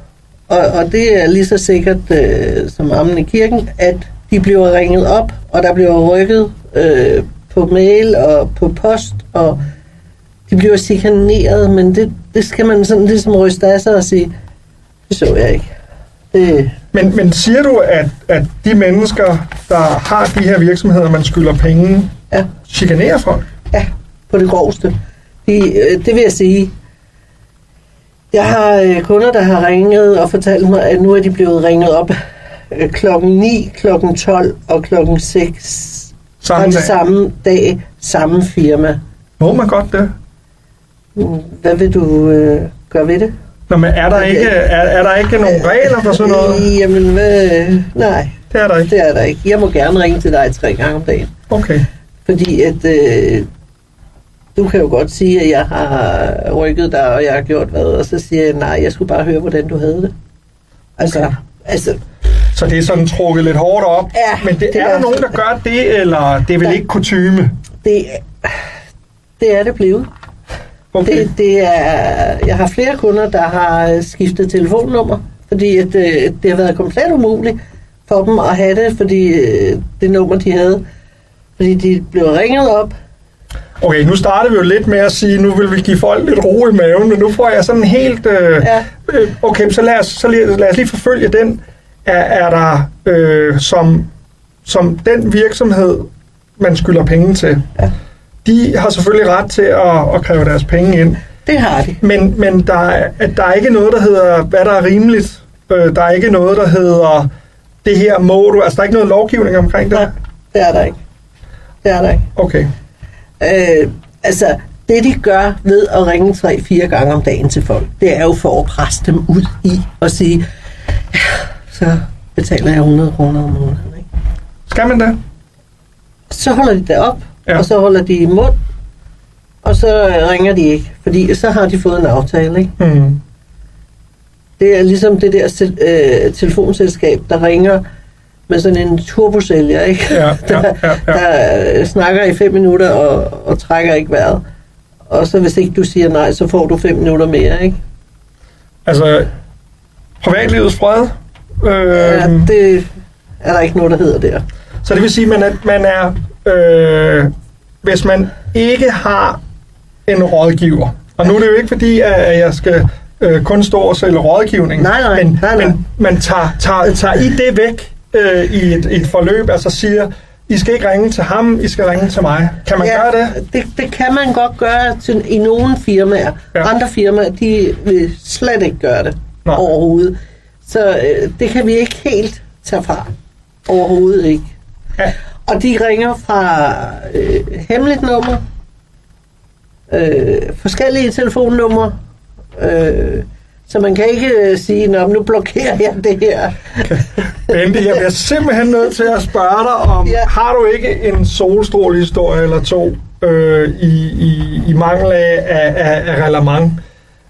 og, og det er lige så sikkert øh, som ammen i kirken, at de bliver ringet op, og der bliver rykket øh, på mail og på post, og de bliver chikaneret, men det, det skal man sådan ligesom ryste af sig og sige, det så jeg ikke. Det, men, men siger du, at, at de mennesker, der har de her virksomheder, man skylder penge, ja. chikanerer folk? Ja, på det groveste. De, øh, det vil jeg sige. Jeg har øh, kunder, der har ringet og fortalt mig, at nu er de blevet ringet op øh, klokken 9, klokken 12 og klokken 6. Samme dag? samme dag, samme firma. Må man godt det? Mm, hvad vil du øh, gøre ved det? Nå, men er der ikke, er, er der ikke nogen regler for sådan noget? Jamen, hvad, nej. Det er der ikke? Det er der ikke. Jeg må gerne ringe til dig tre gange om dagen. Okay. Fordi at, øh, du kan jo godt sige, at jeg har rykket dig, og jeg har gjort hvad, og så siger jeg, nej, jeg skulle bare høre, hvordan du havde det. Altså, okay. altså så det er sådan trukket lidt hårdt op. Ja, Men det, det er, er der nogen, der gør det, eller det er vel ja. ikke kutyme? Det, det er det blevet. Okay. Det, det er, jeg har flere kunder, der har skiftet telefonnummer, fordi at, øh, det har været komplet umuligt for dem at have det, fordi øh, det nummer, de havde, fordi de blev ringet op. Okay, nu starter vi jo lidt med at sige, nu vil vi give folk lidt ro i maven, men nu får jeg sådan helt... Øh, ja. Øh, okay, så lad os, så lad, lad os lige forfølge den. Er, er der øh, som, som den virksomhed, man skylder penge til, ja de har selvfølgelig ret til at, at kræve deres penge ind. Det har de. Men, men der, er, der er ikke noget, der hedder, hvad der er rimeligt. Øh, der er ikke noget, der hedder, det her må du. Altså, der er ikke noget lovgivning omkring det? Nej, det er der ikke. Det er der ikke. Okay. Øh, altså, det de gør ved at ringe tre-fire gange om dagen til folk, det er jo for at presse dem ud i og sige, ja, så betaler jeg 100 kroner om måneden. Ikke? Skal man det? Så holder de det op, ja. og så holder de i mund, og så ringer de ikke, fordi så har de fået en aftale, ikke? Mm. Det er ligesom det der øh, telefonselskab, der ringer med sådan en turbosælger, ikke? Ja, ja, (laughs) der, ja, ja. der snakker i fem minutter og, og trækker ikke vejret. Og så hvis ikke du siger nej, så får du fem minutter mere, ikke? Altså, privatlivets fred? Øh, ja, det er der ikke noget, der hedder der. Så det vil sige, at man er, man er øh, hvis man ikke har en rådgiver, og nu er det jo ikke fordi, at jeg skal øh, kun stå og sælge rådgivning, nej, nej, men, nej, nej. men man tager, tager, tager I det væk øh, i, et, i et forløb, altså siger, I skal ikke ringe til ham, I skal ringe til mig. Kan man ja, gøre det? det? Det kan man godt gøre til, i nogle firmaer. Ja. Andre firmaer, de vil slet ikke gøre det Nej. overhovedet. Så øh, det kan vi ikke helt tage fra. Overhovedet ikke. Ja. Og de ringer fra øh, hemmeligt nummer, øh, forskellige telefonnumre, øh, så man kan ikke øh, sige, Nå, nu blokerer jeg det her. (laughs) Bendy, jeg bliver simpelthen nødt til at spørge dig om, ja. har du ikke en solstrålehistorie eller to øh, i, i, i mangel af, af, af relevant?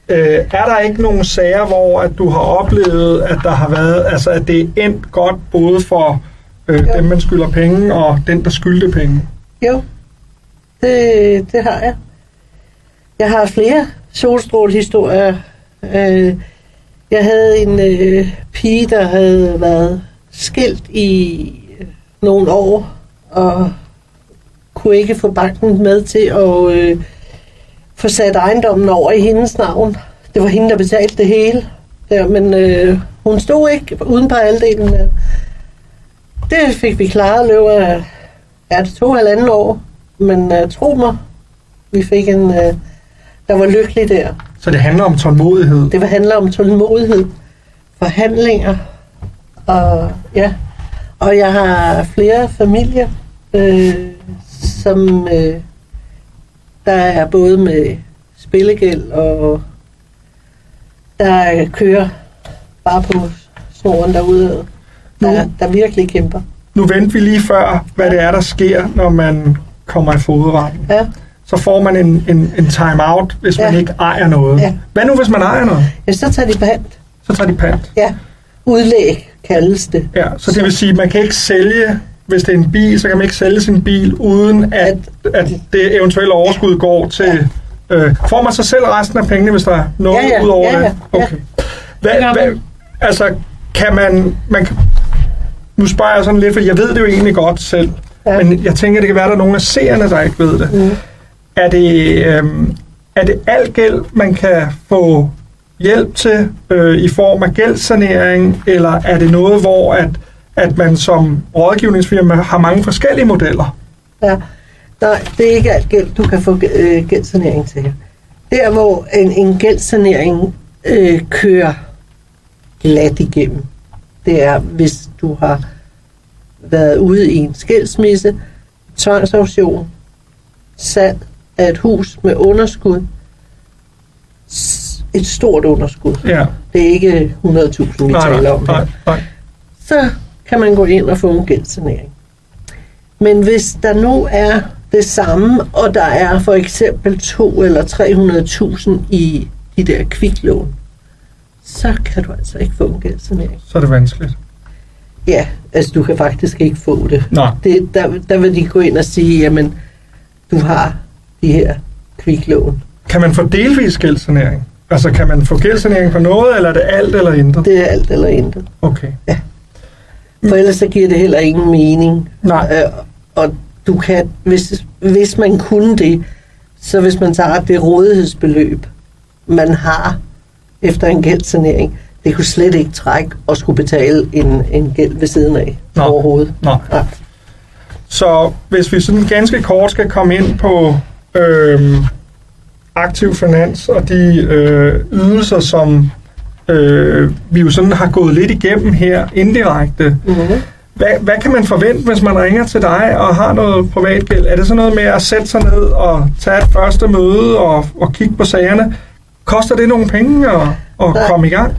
Øh, er der ikke nogen sager, hvor at du har oplevet, at der har været, altså at det er endt godt både for øh, dem, man skylder penge, og den, der skyldte penge. Jo, det, det har jeg. Jeg har flere solstrålehistorier. Øh, jeg havde en øh, pige, der havde været skilt i øh, nogle år, og kunne ikke få banken med til at øh, få sat ejendommen over i hendes navn. Det var hende, der betalte det hele. Ja, men øh, hun stod ikke uden på halvdelen. af- Det fik vi klaret i løbet af ja, det tog halvanden år. Men øh, tro mig, vi fik en, øh, der var lykkelig der. Så det handler om tålmodighed. Det var handler om tålmodighed, forhandlinger, og ja. Og jeg har flere familier, øh, som øh, der er både med spillegæld og der kører bare på snoren derude, der, der virkelig kæmper. Nu vendte vi lige før, hvad det er, der sker, når man kommer i fodretten. Ja, Så får man en, en, en time-out, hvis man Ja. ikke ejer noget. Ja. Hvad nu, hvis man ejer noget? ja så tager de pant. Så tager de pant. Ja, udlæg kaldes det. Ja, så det vil sige, at man kan ikke sælge, hvis det er en bil, så kan man ikke sælge sin bil, uden at, at det eventuelle overskud går til... Øh, får man så selv resten af pengene, hvis der er noget Ja, ja, ud over ja, ja, det? Okay. Hvad, hvad, man. altså, kan man, man... kan- Nu spørger jeg sådan lidt, for jeg ved det jo egentlig godt selv, ja. Ja. men jeg tænker, det kan være, der er nogle af seerne, der ikke ved det. Mm. Er det, øh, er det al gæld, man kan få hjælp til øh, i form af gældssanering, eller er det noget, hvor at, at man som rådgivningsfirma har mange forskellige modeller? Ja. Nej, det er ikke alt gæld, du kan få øh, gældsanering til. Der, hvor en, en gældsanering øh, kører glat igennem, det er, hvis du har været ude i en skilsmisse, tvangsauktion, salg af et hus med underskud, et stort underskud. Ja. Det er ikke 100.000, vi Nej, taler nej, om her nej, nej. så kan man gå ind og få en gældssanering. Men hvis der nu er det samme, og der er for eksempel 2 eller 300.000 i de der kviklån, så kan du altså ikke få en gældssanering. Så er det vanskeligt. Ja, altså du kan faktisk ikke få det. Nej. det der, der vil de gå ind og sige, jamen, du har de her kviklån. Kan man få delvis gældssanering? Altså, kan man få gældssanering på noget, eller er det alt eller intet? Det er alt eller intet. Okay. For ellers så giver det heller ingen mening. Nej. Øh, og du kan, hvis, hvis man kunne det, så hvis man tager det rådighedsbeløb, man har efter en gældssanering, det kunne slet ikke trække og skulle betale en, en gæld ved siden af Nå. overhovedet. Nej. Nej. Så hvis vi sådan ganske kort skal komme ind på øhm, aktiv finans og de øh, ydelser, som øh, vi jo sådan har gået lidt igennem her indirekte. Mm-hmm. Hvad, hvad kan man forvente, hvis man ringer til dig og har noget privatgæld? Er det sådan noget med at sætte sig ned og tage et første møde og, og kigge på sagerne? Koster det nogle penge at, at Nej. komme i gang?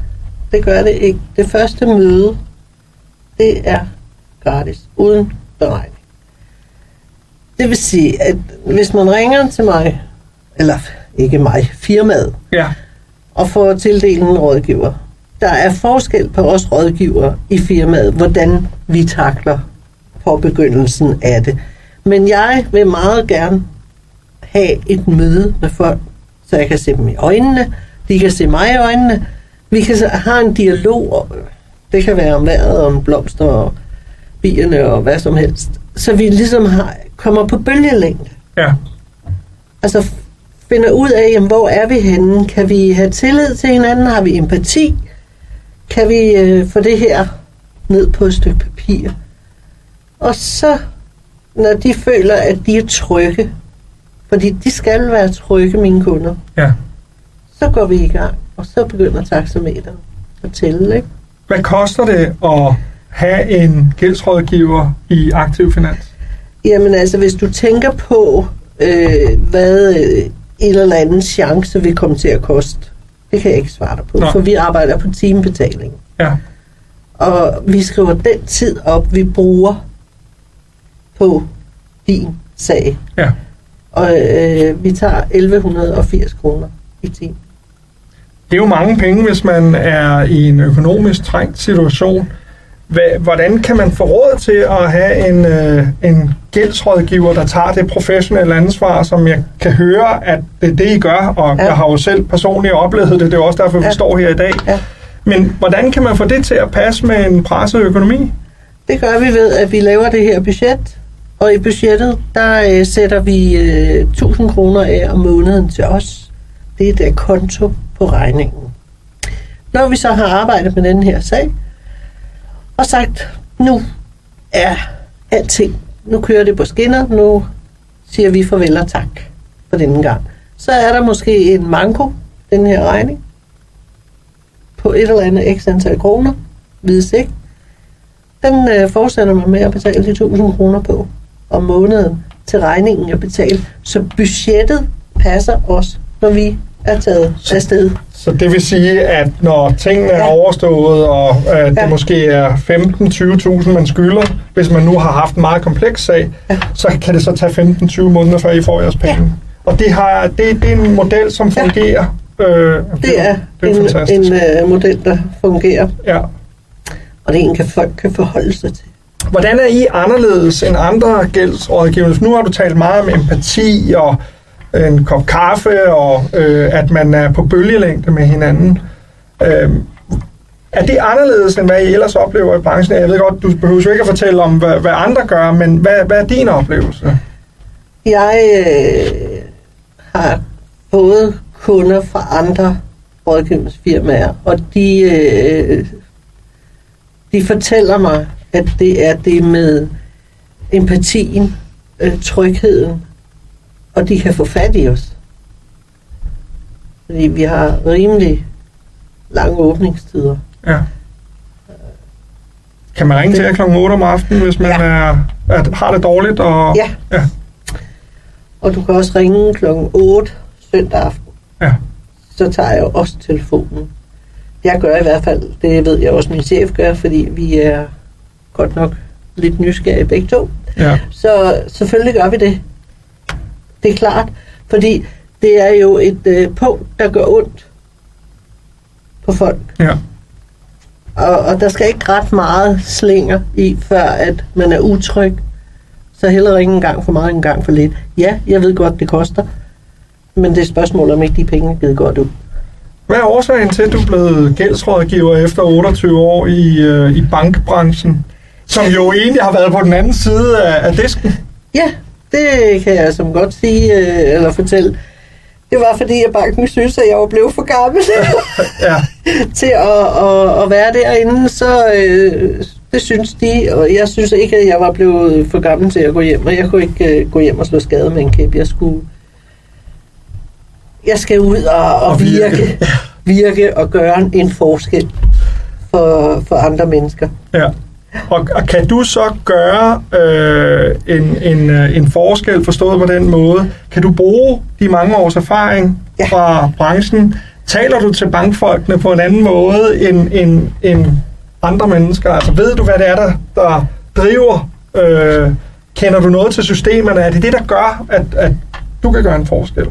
Det gør det ikke. Det første møde, det er gratis, uden beregning. Det vil sige, at hvis man ringer til mig, eller ikke mig, firmaet, Ja, og får tildelt en rådgiver. Der er forskel på os rådgiver i firmaet, hvordan vi takler på begyndelsen af det. Men jeg vil meget gerne have et møde med folk, så jeg kan se dem i øjnene, de kan se mig i øjnene, vi kan have en dialog, og det kan være om vejret, om blomster og bierne og hvad som helst, så vi ligesom har, kommer på bølgelængde. ja, Altså finder ud af, jamen, hvor er vi henne? Kan vi have tillid til hinanden? Har vi empati? Kan vi øh, få det her ned på et stykke papir? Og så, når de føler, at de er trygge, fordi de skal være trygge, mine kunder, ja. så går vi i gang, og så begynder taxameteren at tælle, ikke? Hvad koster det at have en gældsrådgiver i aktiv finans? Jamen altså, hvis du tænker på, øh, hvad øh, en eller anden chance vil komme til at koste, det kan jeg ikke svare dig på, Nå. for vi arbejder på timebetaling. Ja, Og vi skriver den tid op, vi bruger på din sag. ja. Og øh, vi tager 1180 kroner i timen. Det er jo mange penge, hvis man er i en økonomisk trængt situation. Hvordan kan man få råd til at have en, øh, en gældsrådgiver, der tager det professionelle ansvar, som jeg kan høre, at det er det, I gør, og ja. Jeg har jo selv personligt oplevet det, det er også derfor, vi Ja. står her i dag. Ja. Men hvordan kan man få det til at passe med en presset økonomi? Det gør vi ved, at vi laver det her budget, Og i budgettet, der øh, sætter vi øh, 1000 kroner af om måneden til os. Det er der konto på regningen. Når vi så har arbejdet med den her sag, og sagt, nu er alting, nu kører det på skinner, nu siger vi farvel og tak for denne gang. Så er der måske en manko, den her regning, på et eller andet x antal kroner, vides ikke. Den øh, fortsætter man med at betale de 1000 kroner på om måneden til regningen er betalt. Så budgettet passer os, når vi er taget afsted. Så det vil sige, at når tingene ja. er Ja. overstået, og øh, det Ja. måske er 15-20.000, man skylder, hvis man nu har haft en meget kompleks sag, Ja. så kan det så tage 15-20 måneder, før I får jeres penge. Ja. Og det, har, det, det er en model, som Ja. fungerer. Øh, Det er, det er en, fantastisk. en øh, model, der fungerer, Ja. og det er en, kan folk kan forholde sig til. Hvordan er I anderledes end andre gældsrådgivere? Nu har du talt meget om empati og en kop kaffe, og øh, at man er på bølgelængde med hinanden. Øh, er det anderledes, end hvad I ellers oplever i branchen? Jeg ved godt, du behøver jo ikke at fortælle om, hvad, hvad andre gør, men hvad, hvad er din oplevelse? Jeg øh, har fået kunder fra andre rådgivningsfirmaer, og de, øh, de fortæller mig, at det er det med empatien, øh, trygheden, og de kan få fat i os. Fordi vi har rimelig lange åbningstider. Ja. Kan man ringe til jer kl. 8 om aftenen, hvis man Ja. er, er, har det dårligt? Og, Ja. ja. Og du kan også ringe klokken 8 søndag aften. Ja. Så tager jeg også telefonen. Jeg gør i hvert fald, det ved jeg også min chef gør, fordi vi er godt nok lidt nysgerrige begge to. ja. Så selvfølgelig gør vi det. Det er klart, fordi det er jo et øh, punkt, der gør ondt på folk. ja. Og, og der skal ikke ret meget slinger i, før at man er utryg. Så heller ikke en gang for meget, en gang for lidt. Ja, jeg ved godt, det koster. Men det er et spørgsmål, om ikke de penge er givet godt ud. Hvad er årsagen til, at du er blevet gældsrådgiver efter 28 år i, øh, i bankbranchen? Som jo egentlig har været på den anden side af, af disken. Ja, det kan jeg som godt sige, øh, eller fortælle. Det var fordi, at banken synes, at jeg var blevet for gammel (laughs) Ja, (laughs) til at, at, at være derinde. Så øh, det synes de, og jeg synes ikke, at jeg var blevet for gammel til at gå hjem. Og jeg kunne ikke øh, gå hjem og slå skade med en kæp. Jeg skulle... Jeg skal ud og, og, Og virke. virke, virke og gøre en forskel for, for andre mennesker. ja. Og, og kan du så gøre øh, en, en, øh, en forskel forstået på den måde? Kan du bruge de mange års erfaring Ja. fra branchen? Taler du til bankfolkene på en anden måde end, end, end andre mennesker? Altså ved du, hvad det er, der, der driver? Øh, kender du noget til systemerne? Er det det, der gør, at, at du kan gøre en forskel?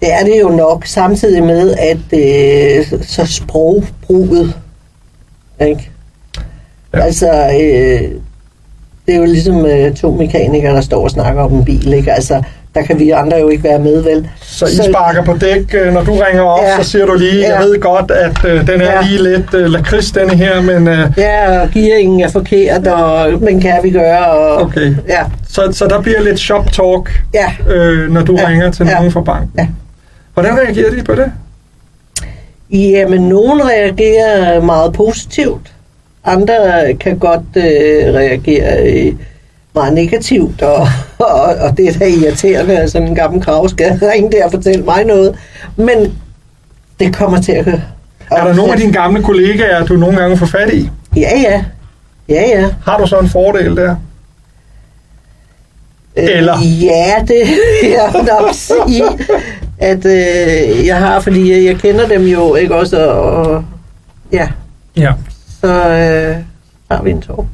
Det er det jo nok, samtidig med, at øh, så sprogbruget, ikke? Ja. Altså, øh, det er jo ligesom øh, to mekanikere, der står og snakker om en bil, ikke? Altså, der kan vi andre jo ikke være med, vel? Så I sparker på dæk, øh, når du ringer op, Ja. så siger du lige, jeg Ja. ved godt, at øh, den er Ja. lige lidt øh, lakrids, denne her, men øh, Ja, og gearingen er forkert, og men kan vi gøre, og... Okay. Ja, så, så der bliver lidt shop talk, ja. øh, når du Ja. ringer til Ja. nogen fra banken. Ja. Hvordan reagerer de på det? Jamen, nogen reagerer meget positivt. Andre kan godt øh, reagere øh, meget negativt, og, (laughs) og, og det er da irriterende, at sådan en gammel krav skal (laughs) ringe der og fortælle mig noget. Men det kommer til at... Er der nogle af dine gamle kollegaer, du nogle gange får fat i? Ja, ja. Ja, ja. Har du så en fordel der? Øh, Eller? Ja, det vil jeg (laughs) nok sige, at øh, jeg har, fordi jeg kender dem jo, ikke også? Og, og ja, Ja. Så øh, har vi en talk.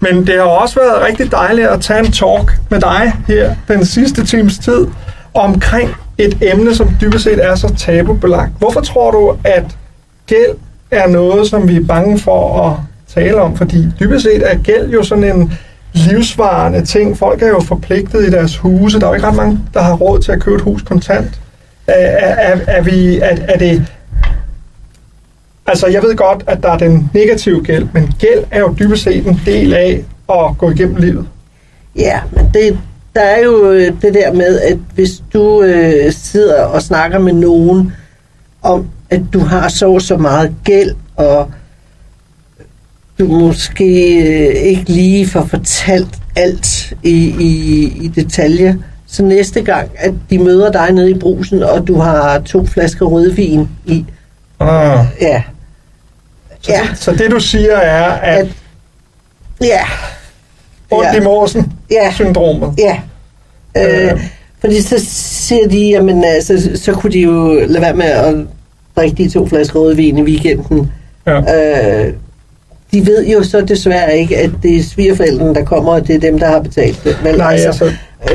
Men det har også været rigtig dejligt at tage en talk med dig her den sidste times tid omkring et emne, som dybest set er så tabubelagt. Hvorfor tror du, at gæld er noget, som vi er bange for at tale om? Fordi dybest set er gæld jo sådan en livsvarende ting. Folk er jo forpligtet i deres huse. Der er jo ikke ret mange, der har råd til at købe et hus kontant. Er, er, er, er, vi, er, er det Altså, jeg ved godt, at der er den negative gæld, men gæld er jo dybest set en del af at gå igennem livet. Ja, men det, der er jo øh, det der med, at hvis du øh, sidder og snakker med nogen om, at du har så så meget gæld, og du måske øh, ikke lige får fortalt alt i, i, i detaljer, så næste gang, at de møder dig nede i brusen, og du har to flasker rødvin i, Ah. ja, Så, Ja. det, så det du siger er, at, at, ja, ondt ja. i morsen ja, syndromet. Ja. Øh, Øh. fordi så siger de, jamen altså, så kunne de jo lade være med at drikke de to flasker rødvin i weekenden. Ja. Øh, de ved jo så desværre ikke, at det er svigerforældrene, der kommer, og det er dem, der har betalt det. Vel, Nej, altså,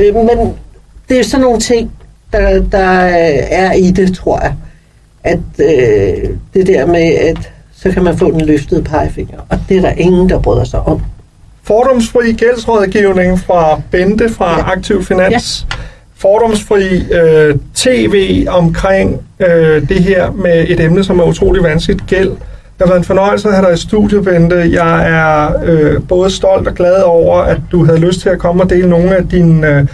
øh, men det er sådan nogle ting, der, der er i det, tror jeg. At øh, det der med, at så kan man få den løftede pegefinger. Og det er der ingen, der bryder sig om. fordomsfri gældsrådgivning fra Bente fra Ja. Aktiv Finans. Fordomsfri øh, tv omkring øh, det her med et emne, som er utrolig vanskeligt, gæld. Det har været en fornøjelse at have dig i studiet, Bente. Jeg er øh, både stolt og glad over, at du havde lyst til at komme og dele nogle af dine øh,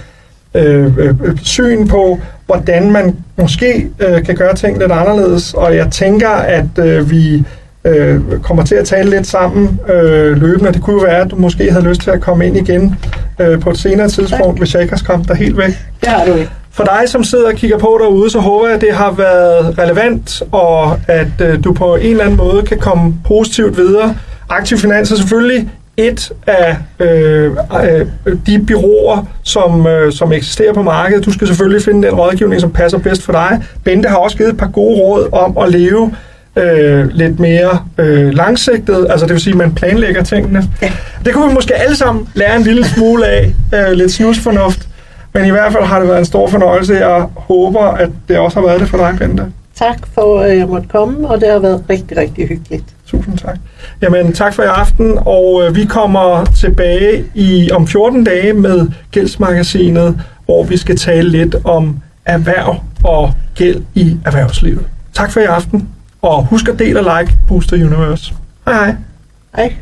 øh, øh, syn på, hvordan man måske øh, kan gøre ting lidt anderledes. Og jeg tænker, at øh, vi øh, kommer til at tale lidt sammen øh, løbende. Det kunne jo være, at du måske havde lyst til at komme ind igen øh, på et senere tidspunkt, Tak. hvis jeg ikke har skræmt dig helt væk. Det har du ikke. For dig, som sidder og kigger på derude, så håber jeg, at det har været relevant, og at øh, du på en eller anden måde kan komme positivt videre. Aktiv Finans er selvfølgelig et af øh, øh, de byråer, som, øh, som eksisterer på markedet. Du skal selvfølgelig finde den rådgivning, som passer bedst for dig. Bente har også givet et par gode råd om at leve øh, lidt mere øh, langsigtet, altså det vil sige, at man planlægger tingene. Ja. Det kunne vi måske alle sammen lære en lille smule af, øh, lidt snusfornuft. Men i hvert fald har det været en stor fornøjelse. Jeg håber, at det også har været det for dig, Bente. Tak for, at jeg måtte komme, og det har været rigtig, rigtig hyggeligt. Tusind tak. Jamen, tak for i aften, og øh, vi kommer tilbage i om 14 dage med Gældsmagasinet, hvor vi skal tale lidt om erhverv og gæld i erhvervslivet. Tak for i aften, og husk at dele og like Booster Universe. Hej hej. Hej.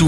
Du